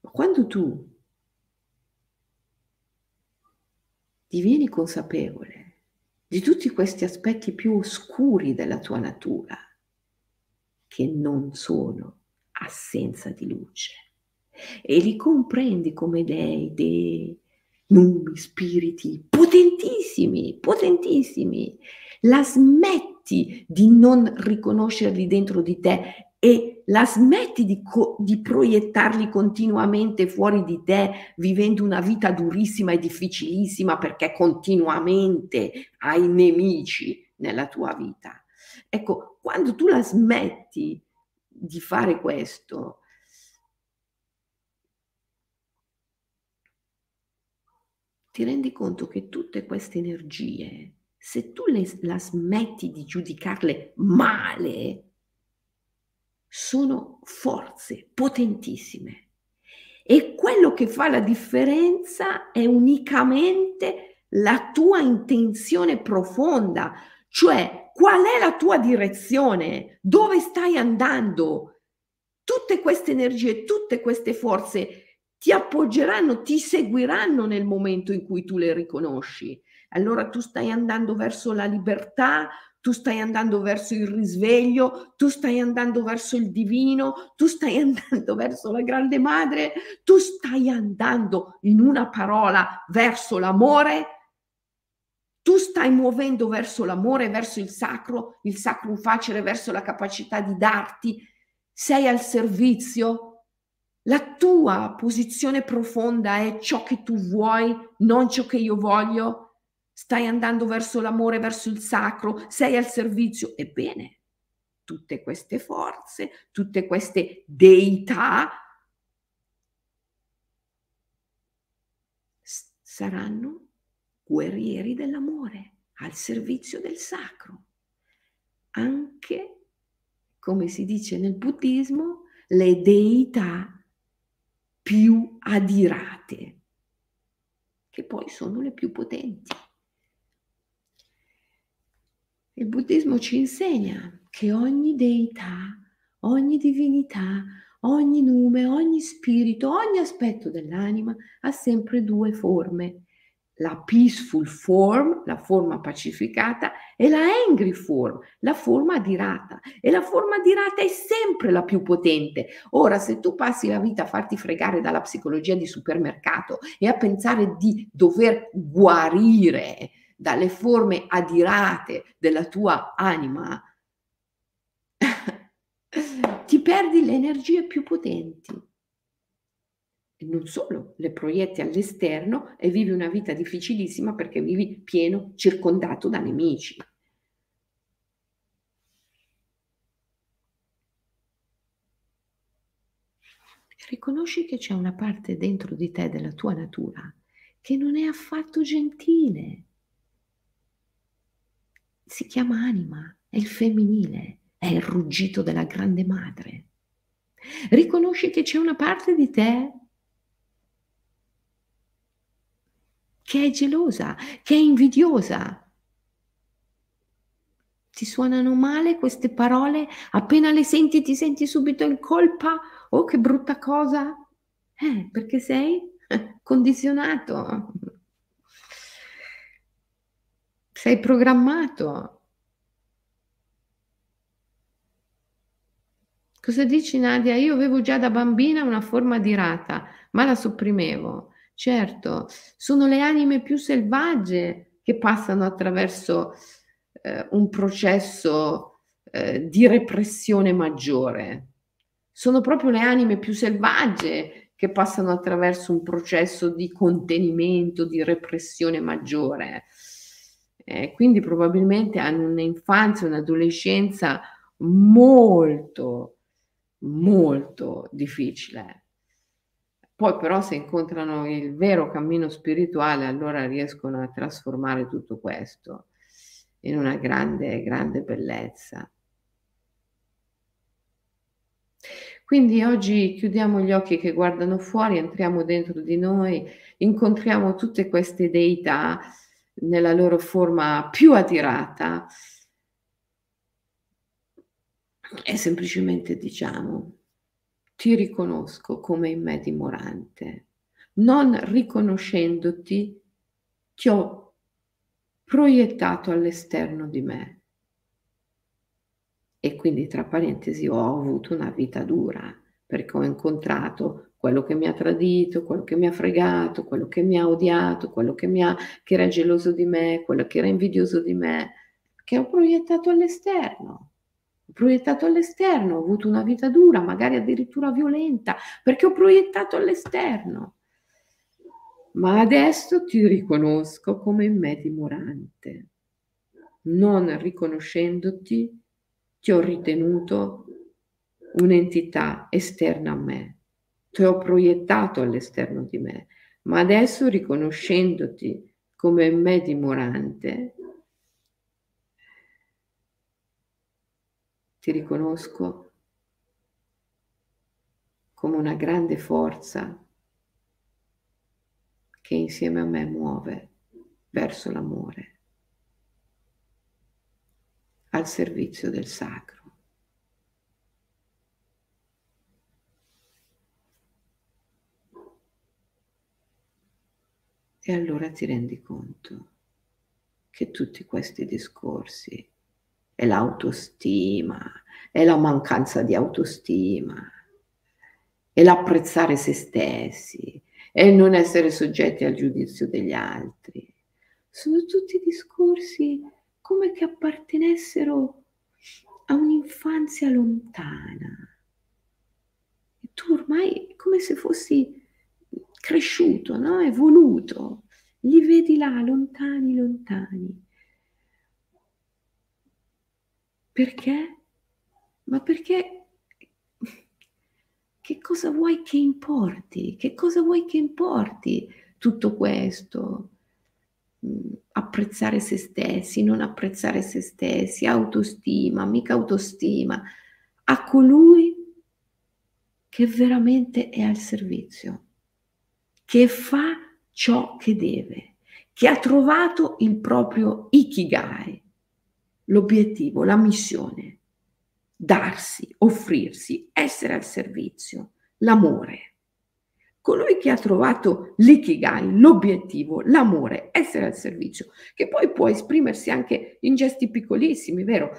quando tu divieni consapevole di tutti questi aspetti più oscuri della tua natura, che non sono assenza di luce, e li comprendi come dei, dei numi, spiriti potentissimi, potentissimi, la smetti di non riconoscerli dentro di te e la smetti di, co- di, proiettarli continuamente fuori di te, vivendo una vita durissima e difficilissima perché continuamente hai nemici nella tua vita. Ecco, quando tu la smetti di fare questo, ti rendi conto che tutte queste energie, se tu le, la smetti di giudicarle male, sono forze potentissime. E quello che fa la differenza è unicamente la tua intenzione profonda, cioè qual è la tua direzione, dove stai andando. Tutte queste energie, tutte queste forze ti appoggeranno, ti seguiranno nel momento in cui tu le riconosci. Allora tu stai andando verso la libertà, tu stai andando verso il risveglio, tu stai andando verso il divino, tu stai andando verso la grande madre, tu stai andando in una parola verso l'amore, tu stai muovendo verso l'amore, verso il sacro, il sacro facere, verso la capacità di darti, sei al servizio, la tua posizione profonda è ciò che tu vuoi, non ciò che io voglio. Stai andando verso l'amore, verso il sacro, sei al servizio. Ebbene, tutte queste forze, tutte queste deità saranno guerrieri dell'amore, al servizio del sacro. Anche, come si dice nel buddismo, le deità più adirate, che poi sono le più potenti. Il buddismo ci insegna che ogni deità, ogni divinità, ogni nome, ogni spirito, ogni aspetto dell'anima ha sempre due forme la peaceful form, la forma pacificata, e la angry form, la forma adirata. E la forma adirata è sempre la più potente. Ora, se tu passi la vita a farti fregare dalla psicologia di supermercato e a pensare di dover guarire dalle forme adirate della tua anima, ti perdi le energie più potenti non solo le proietti all'esterno e vivi una vita difficilissima perché vivi pieno, circondato da nemici. Riconosci che c'è una parte dentro di te della tua natura che non è affatto gentile. Si chiama anima, è il femminile, è il ruggito della grande madre. Riconosci che c'è una parte di te che è gelosa, che è invidiosa. Ti suonano male queste parole? Appena le senti ti senti subito in colpa? Oh, che brutta cosa! Eh, perché sei condizionato. Sei programmato. Cosa dici Nadia? Io avevo già da bambina una forma di rata, ma la sopprimevo. Certo, sono le anime più selvagge che passano attraverso eh, un processo eh, di repressione maggiore. Sono proprio le anime più selvagge che passano attraverso un processo di contenimento, di repressione maggiore. Eh, quindi probabilmente hanno un'infanzia, un'adolescenza molto, molto difficile. Poi però se incontrano il vero cammino spirituale, allora riescono a trasformare tutto questo in una grande, grande bellezza. Quindi oggi chiudiamo gli occhi che guardano fuori, entriamo dentro di noi, incontriamo tutte queste deità nella loro forma più adirata e semplicemente diciamo ti riconosco come in me dimorante. Non riconoscendoti, ti ho proiettato all'esterno di me. E quindi, tra parentesi, ho avuto una vita dura perché ho incontrato quello che mi ha tradito, quello che mi ha fregato, quello che mi ha odiato, quello che, ha, che era geloso di me, quello che era invidioso di me, che ho proiettato all'esterno. Proiettato all'esterno, ho avuto una vita dura, magari addirittura violenta, perché ho proiettato all'esterno. Ma adesso ti riconosco come me dimorante. Non riconoscendoti, ti ho ritenuto un'entità esterna a me. Ti ho proiettato all'esterno di me. Ma adesso riconoscendoti come me dimorante, ti riconosco come una grande forza che insieme a me muove verso l'amore, al servizio del sacro. E allora ti rendi conto che tutti questi discorsi è l'autostima, è la mancanza di autostima, è l'apprezzare se stessi, è non essere soggetti al giudizio degli altri. Sono tutti discorsi come che appartenessero a un'infanzia lontana. E tu ormai come se fossi cresciuto, no? evoluto, li vedi là, lontani, lontani. Perché? Ma perché che cosa vuoi che importi? Che cosa vuoi che importi tutto questo? Mm, apprezzare se stessi, non apprezzare se stessi, autostima, mica autostima, a colui che veramente è al servizio, che fa ciò che deve, che ha trovato il proprio ikigai, l'obiettivo, la missione, darsi, offrirsi, essere al servizio, l'amore. Colui che ha trovato l'ikigai, l'obiettivo, l'amore, essere al servizio, che poi può esprimersi anche in gesti piccolissimi, vero?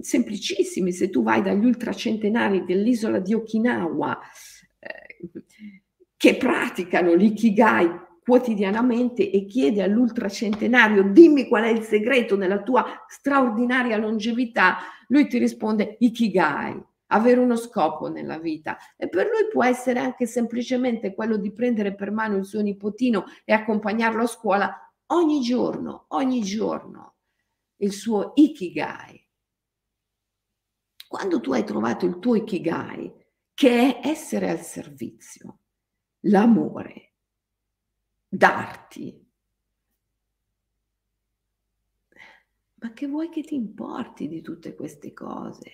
Semplicissimi, se tu vai dagli ultracentenari dell'isola di Okinawa, eh, che praticano l'ikigai quotidianamente e chiede all'ultracentenario dimmi qual è il segreto della tua straordinaria longevità, lui ti risponde ikigai, avere uno scopo nella vita. E per lui può essere anche semplicemente quello di prendere per mano il suo nipotino e accompagnarlo a scuola ogni giorno, ogni giorno, il suo ikigai. Quando tu hai trovato il tuo ikigai, che è essere al servizio, l'amore, darti. Ma che vuoi che ti importi di tutte queste cose?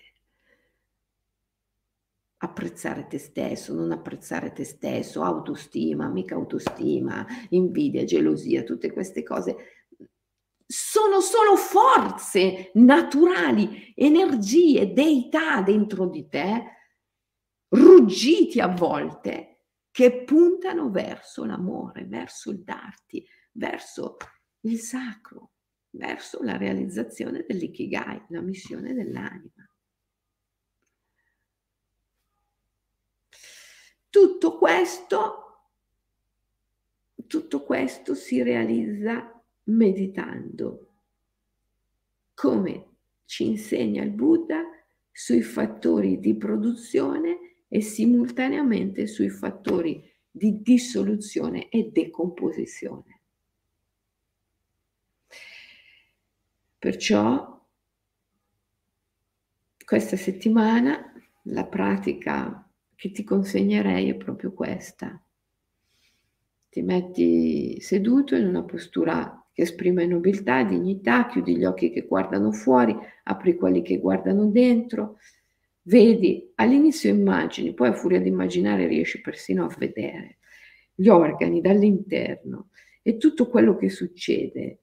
Apprezzare te stesso, non apprezzare te stesso, autostima, mica autostima, invidia, gelosia, tutte queste cose sono solo forze naturali, energie, deità dentro di te, ruggiti a volte, che puntano verso l'amore, verso il darti, verso il sacro, verso la realizzazione dell'ikigai, la missione dell'anima. Tutto questo, tutto questo si realizza meditando, come ci insegna il Buddha sui fattori di produzione e simultaneamente sui fattori di dissoluzione e decomposizione. Perciò questa settimana la pratica che ti consegnerei è proprio questa. Ti metti seduto in una postura che esprime nobiltà, dignità, chiudi gli occhi che guardano fuori, apri quelli che guardano dentro, Vedi, all'inizio immagini, poi a furia di immaginare riesci persino a vedere gli organi dall'interno e tutto quello che succede,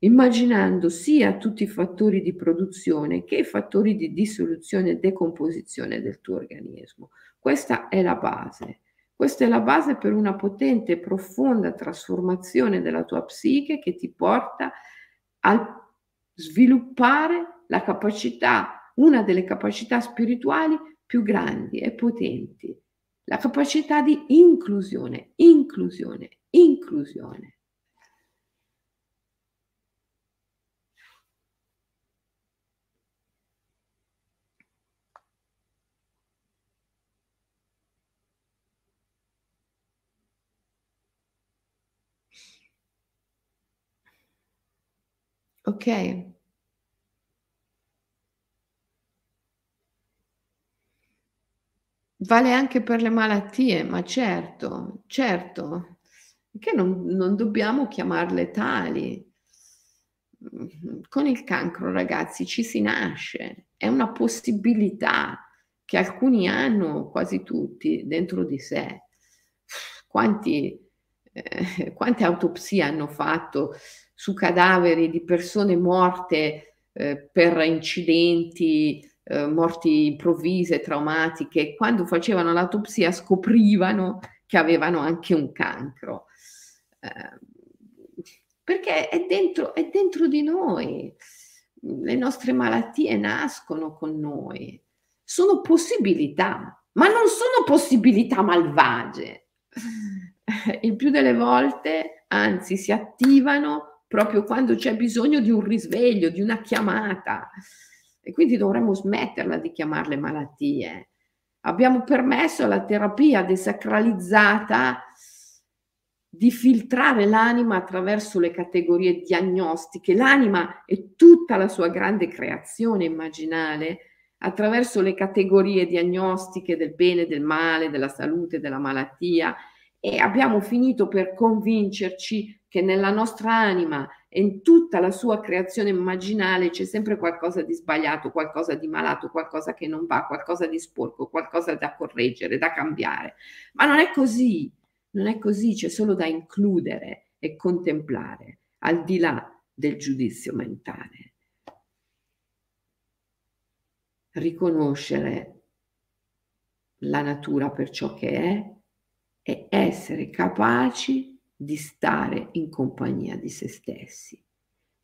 immaginando sia tutti i fattori di produzione che i fattori di dissoluzione e decomposizione del tuo organismo. Questa è la base. Questa è la base per una potente e profonda trasformazione della tua psiche che ti porta a sviluppare la capacità una delle capacità spirituali più grandi e potenti, la capacità di inclusione, inclusione, inclusione. Ok? Vale anche per le malattie, ma certo, certo, che non non dobbiamo chiamarle tali. Con il cancro ragazzi ci si nasce, è una possibilità che alcuni hanno, quasi tutti, dentro di sé. Quanti ehm, quante autopsie hanno fatto su cadaveri di persone morte, ehm, per incidenti, ehm, morti improvvise, traumatiche, quando facevano l'autopsia scoprivano che avevano anche un cancro. Ehm, perché è dentro è dentro di noi. Le nostre malattie nascono con noi. Sono possibilità, ma non sono possibilità malvagie. Il più delle volte, anzi, si attivano proprio quando c'è bisogno di un risveglio, di una chiamata. E quindi dovremmo smetterla di chiamarle malattie. Abbiamo permesso alla terapia desacralizzata di filtrare l'anima attraverso le categorie diagnostiche. L'anima è tutta la sua grande creazione immaginale attraverso le categorie diagnostiche del bene, del male, della salute, della malattia e abbiamo finito per convincerci che nella nostra anima e in tutta la sua creazione immaginale c'è sempre qualcosa di sbagliato, qualcosa di malato, qualcosa che non va, qualcosa di sporco, qualcosa da correggere, da cambiare. Ma non è così, non è così, c'è solo da includere e contemplare al di là del giudizio mentale. Riconoscere la natura per ciò che è e essere capaci di stare in compagnia di se stessi.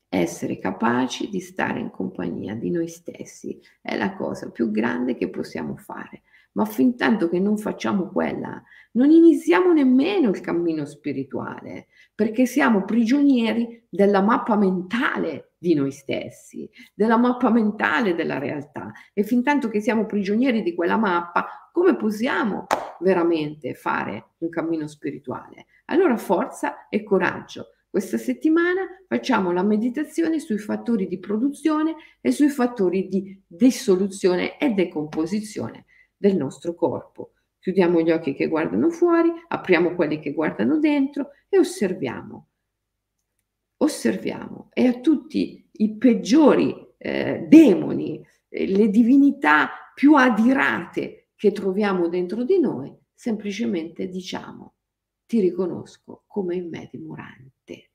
Essere capaci di stare in compagnia di noi stessi è la cosa più grande che possiamo fare. Ma fin tanto che non facciamo quella, non iniziamo nemmeno il cammino spirituale, perché siamo prigionieri della mappa mentale di noi stessi, della mappa mentale della realtà. E fin tanto che siamo prigionieri di quella mappa, come possiamo veramente fare un cammino spirituale? Allora forza e coraggio. Questa settimana facciamo la meditazione sui fattori di produzione e sui fattori di dissoluzione e decomposizione del nostro corpo. Chiudiamo gli occhi che guardano fuori, apriamo quelli che guardano dentro e osserviamo. Osserviamo e a tutti i peggiori eh, demoni, eh, le divinità più adirate che troviamo dentro di noi, semplicemente diciamo ti riconosco come in me dimorante.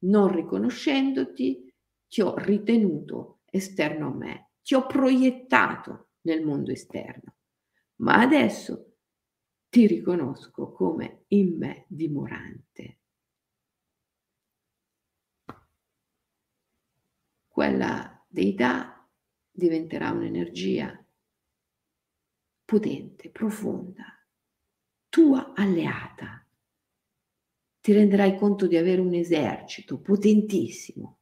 Non riconoscendoti, ti ho ritenuto esterno a me, ti ho proiettato nel mondo esterno, ma adesso ti riconosco come in me dimorante. Quella deità diventerà un'energia potente, profonda, tua alleata ti renderai conto di avere un esercito potentissimo.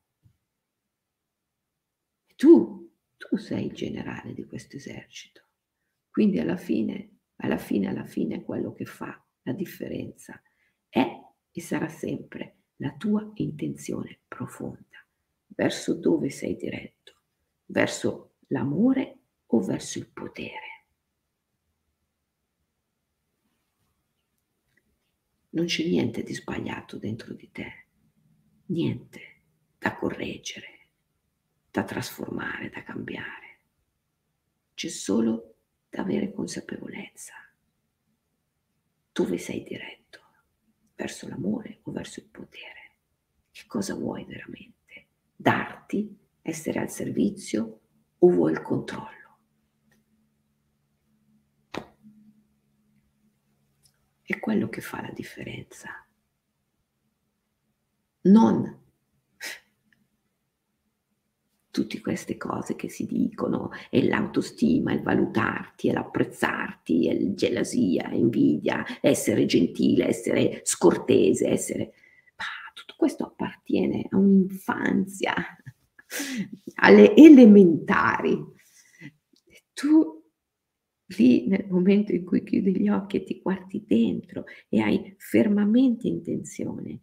Tu, tu sei il generale di questo esercito. Quindi alla fine, alla fine, alla fine quello che fa la differenza è e sarà sempre la tua intenzione profonda, verso dove sei diretto, verso l'amore o verso il potere. non c'è niente di sbagliato dentro di te, niente da correggere, da trasformare, da cambiare. C'è solo avere consapevolezza. Dove sei diretto? Verso l'amore o verso il potere? Che cosa vuoi veramente? Darti? Essere al servizio o vuoi il controllo? È quello che fa la differenza. Non tutte queste cose che si dicono, e l'autostima, il valutarti, l'apprezzarti, e il gelosia, invidia, essere gentile, essere scortese, essere... Ah, tutto questo appartiene a un'infanzia, alle elementari. Tu lì nel momento in cui chiudi gli occhi e ti guardi dentro e hai fermamente intenzione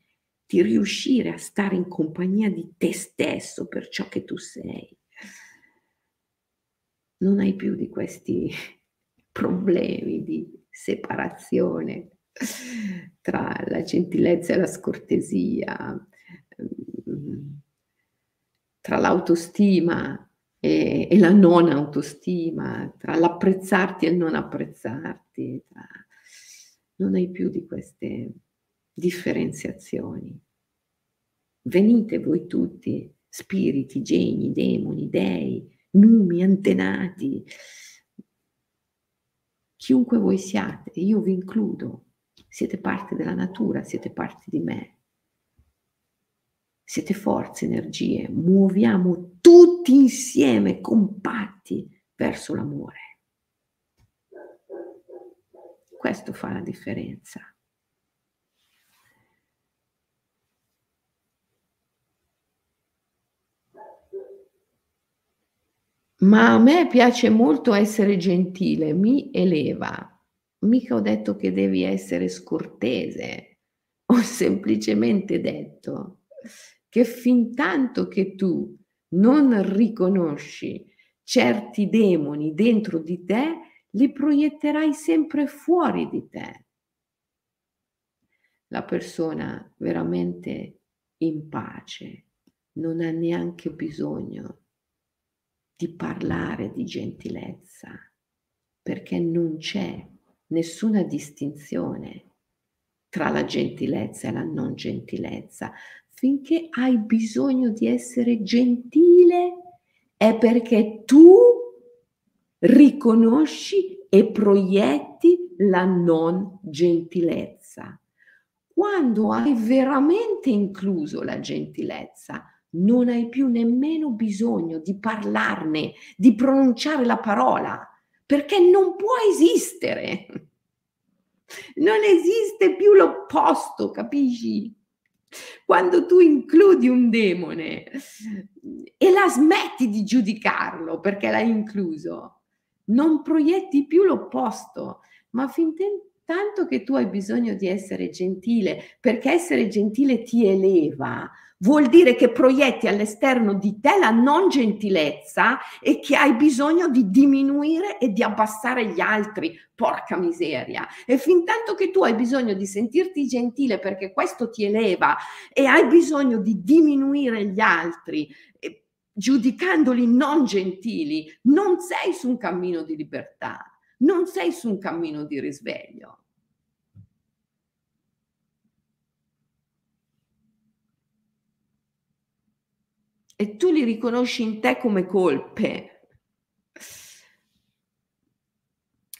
di riuscire a stare in compagnia di te stesso per ciò che tu sei. Non hai più di questi problemi di separazione tra la gentilezza e la scortesia, ehm, tra l'autostima e, e, la non autostima, tra l'apprezzarti e il non apprezzarti, tra... non hai più di queste differenziazioni. Venite voi tutti, spiriti, geni, demoni, dei, numi, antenati, chiunque voi siate, io vi includo, siete parte della natura, siete parte di me. Siete forze, energie, muoviamo tutti insieme, compatti, verso l'amore. Questo fa la differenza. Ma a me piace molto essere gentile, mi eleva. Mica ho detto che devi essere scortese, ho semplicemente detto che fin tanto che tu non riconosci certi demoni dentro di te, li proietterai sempre fuori di te. La persona veramente in pace non ha neanche bisogno di parlare di gentilezza, perché non c'è nessuna distinzione tra la gentilezza e la non gentilezza. Finché hai bisogno di essere gentile è perché tu riconosci e proietti la non gentilezza. Quando hai veramente incluso la gentilezza, non hai più nemmeno bisogno di parlarne, di pronunciare la parola, perché non può esistere. Non esiste più l'opposto, capisci? Quando tu includi un demone e la smetti di giudicarlo perché l'hai incluso, non proietti più l'opposto, ma fin tanto che tu hai bisogno di essere gentile, perché essere gentile ti eleva, vuol dire che proietti all'esterno di te la non gentilezza e che hai bisogno di diminuire e di abbassare gli altri. Porca miseria. E fin tanto che tu hai bisogno di sentirti gentile perché questo ti eleva e hai bisogno di diminuire gli altri eh, giudicandoli non gentili, non sei su un cammino di libertà, non sei su un cammino di risveglio. E tu li riconosci in te come colpe,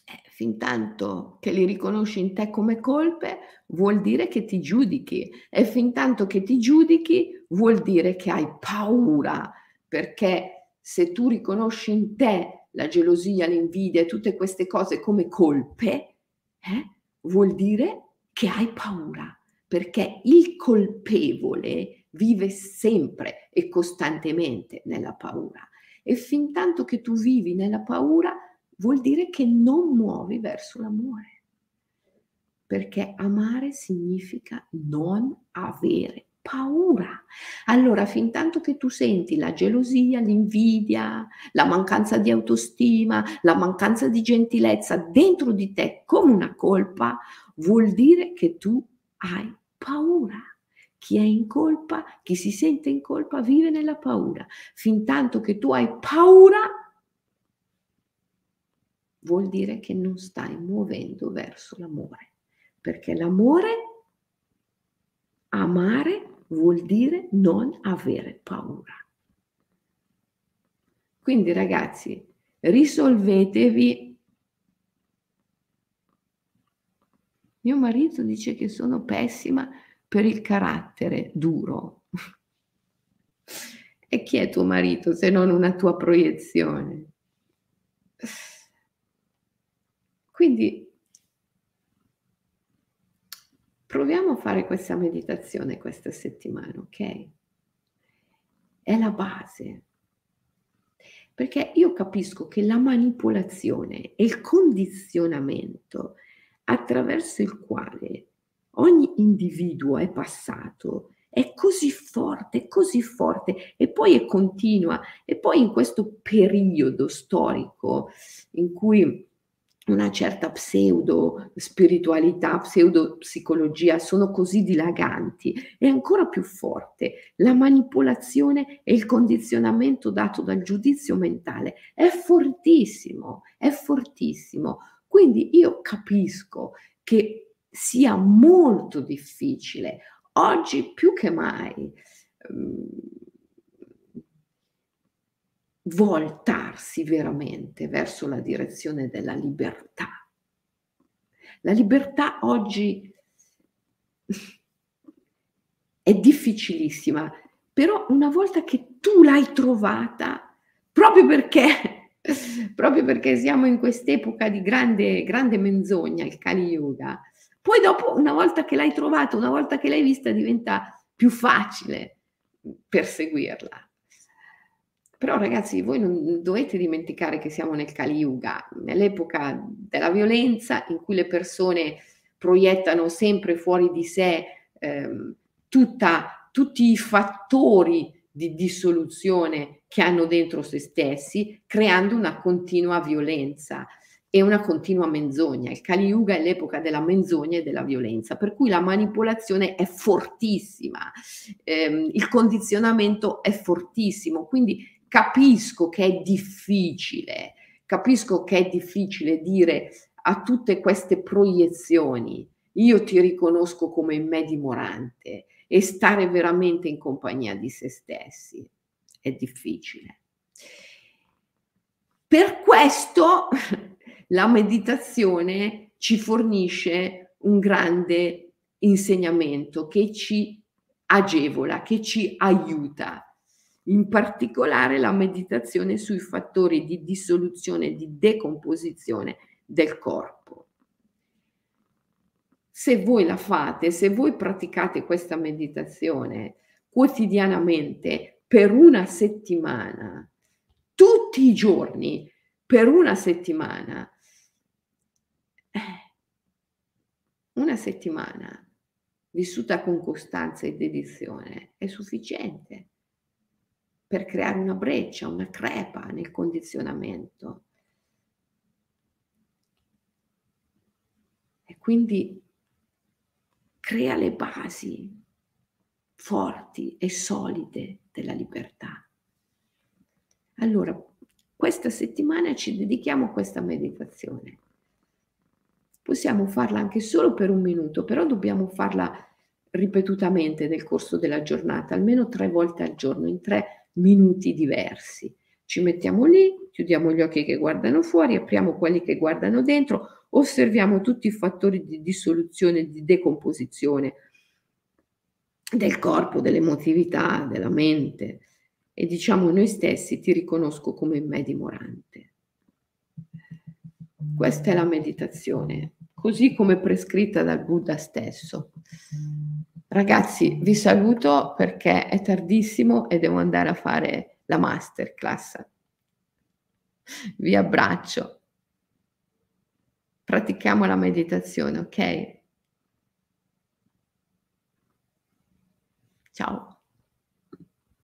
eh, fin tanto che li riconosci in te come colpe, vuol dire che ti giudichi. E fin tanto che ti giudichi vuol dire che hai paura, perché se tu riconosci in te la gelosia, l'invidia e tutte queste cose come colpe, eh, vuol dire che hai paura, perché il colpevole vive sempre e costantemente nella paura. E fin tanto che tu vivi nella paura, vuol dire che non muovi verso l'amore. Perché amare significa non avere paura. Allora, fin tanto che tu senti la gelosia, l'invidia, la mancanza di autostima, la mancanza di gentilezza dentro di te come una colpa, vuol dire che tu hai paura. Chi è in colpa, chi si sente in colpa, vive nella paura. Fin tanto che tu hai paura, vuol dire che non stai muovendo verso l'amore. Perché l'amore, amare, vuol dire non avere paura. Quindi ragazzi, risolvetevi. Mio marito dice che sono pessima per il carattere duro. E chi è tuo marito se non una tua proiezione? Quindi proviamo a fare questa meditazione questa settimana, ok? È la base. Perché io capisco che la manipolazione e il condizionamento attraverso il quale ogni individuo è passato è così forte, così forte e poi è continua e poi in questo periodo storico in cui una certa pseudo spiritualità, pseudo psicologia sono così dilaganti, è ancora più forte. La manipolazione e il condizionamento dato dal giudizio mentale è fortissimo, è fortissimo. Quindi io capisco che sia molto difficile oggi più che mai um, voltarsi veramente verso la direzione della libertà. La libertà oggi è difficilissima, però una volta che tu l'hai trovata, proprio perché, proprio perché siamo in quest'epoca di grande, grande menzogna, il Kali Yuga, poi dopo, una volta che l'hai trovata, una volta che l'hai vista, diventa più facile perseguirla. Però ragazzi, voi non dovete dimenticare che siamo nel Kali Yuga, nell'epoca della violenza in cui le persone proiettano sempre fuori di sé ehm, tutta, tutti i fattori di dissoluzione che hanno dentro se stessi, creando una continua violenza e una continua menzogna. Il Kali Yuga è l'epoca della menzogna e della violenza, per cui la manipolazione è fortissima, ehm, il condizionamento è fortissimo, quindi capisco che è difficile, capisco che è difficile dire a tutte queste proiezioni, io ti riconosco come me dimorante e stare veramente in compagnia di se stessi. È difficile. Per questo la meditazione ci fornisce un grande insegnamento che ci agevola, che ci aiuta in particolare la meditazione sui fattori di dissoluzione di decomposizione del corpo. Se voi la fate, se voi praticate questa meditazione quotidianamente per una settimana, tutti i giorni, per una settimana, eh, una settimana vissuta con costanza e dedizione è sufficiente per creare una breccia, una crepa nel condizionamento. E quindi crea le basi forti e solide della libertà. Allora, questa settimana ci dedichiamo a questa meditazione. Possiamo farla anche solo per un minuto, però dobbiamo farla ripetutamente nel corso della giornata, almeno tre volte al giorno, in tre minuti diversi. Ci mettiamo lì, chiudiamo gli occhi che guardano fuori, apriamo quelli che guardano dentro, osserviamo tutti i fattori di dissoluzione di decomposizione del corpo, dell'emotività, della mente e diciamo noi stessi ti riconosco come me dimorante. Questa è la meditazione, così come prescritta dal Buddha stesso. Ragazzi, vi saluto perché è tardissimo e devo andare a fare la masterclass. Vi abbraccio. Pratichiamo la meditazione, ok? Ciao.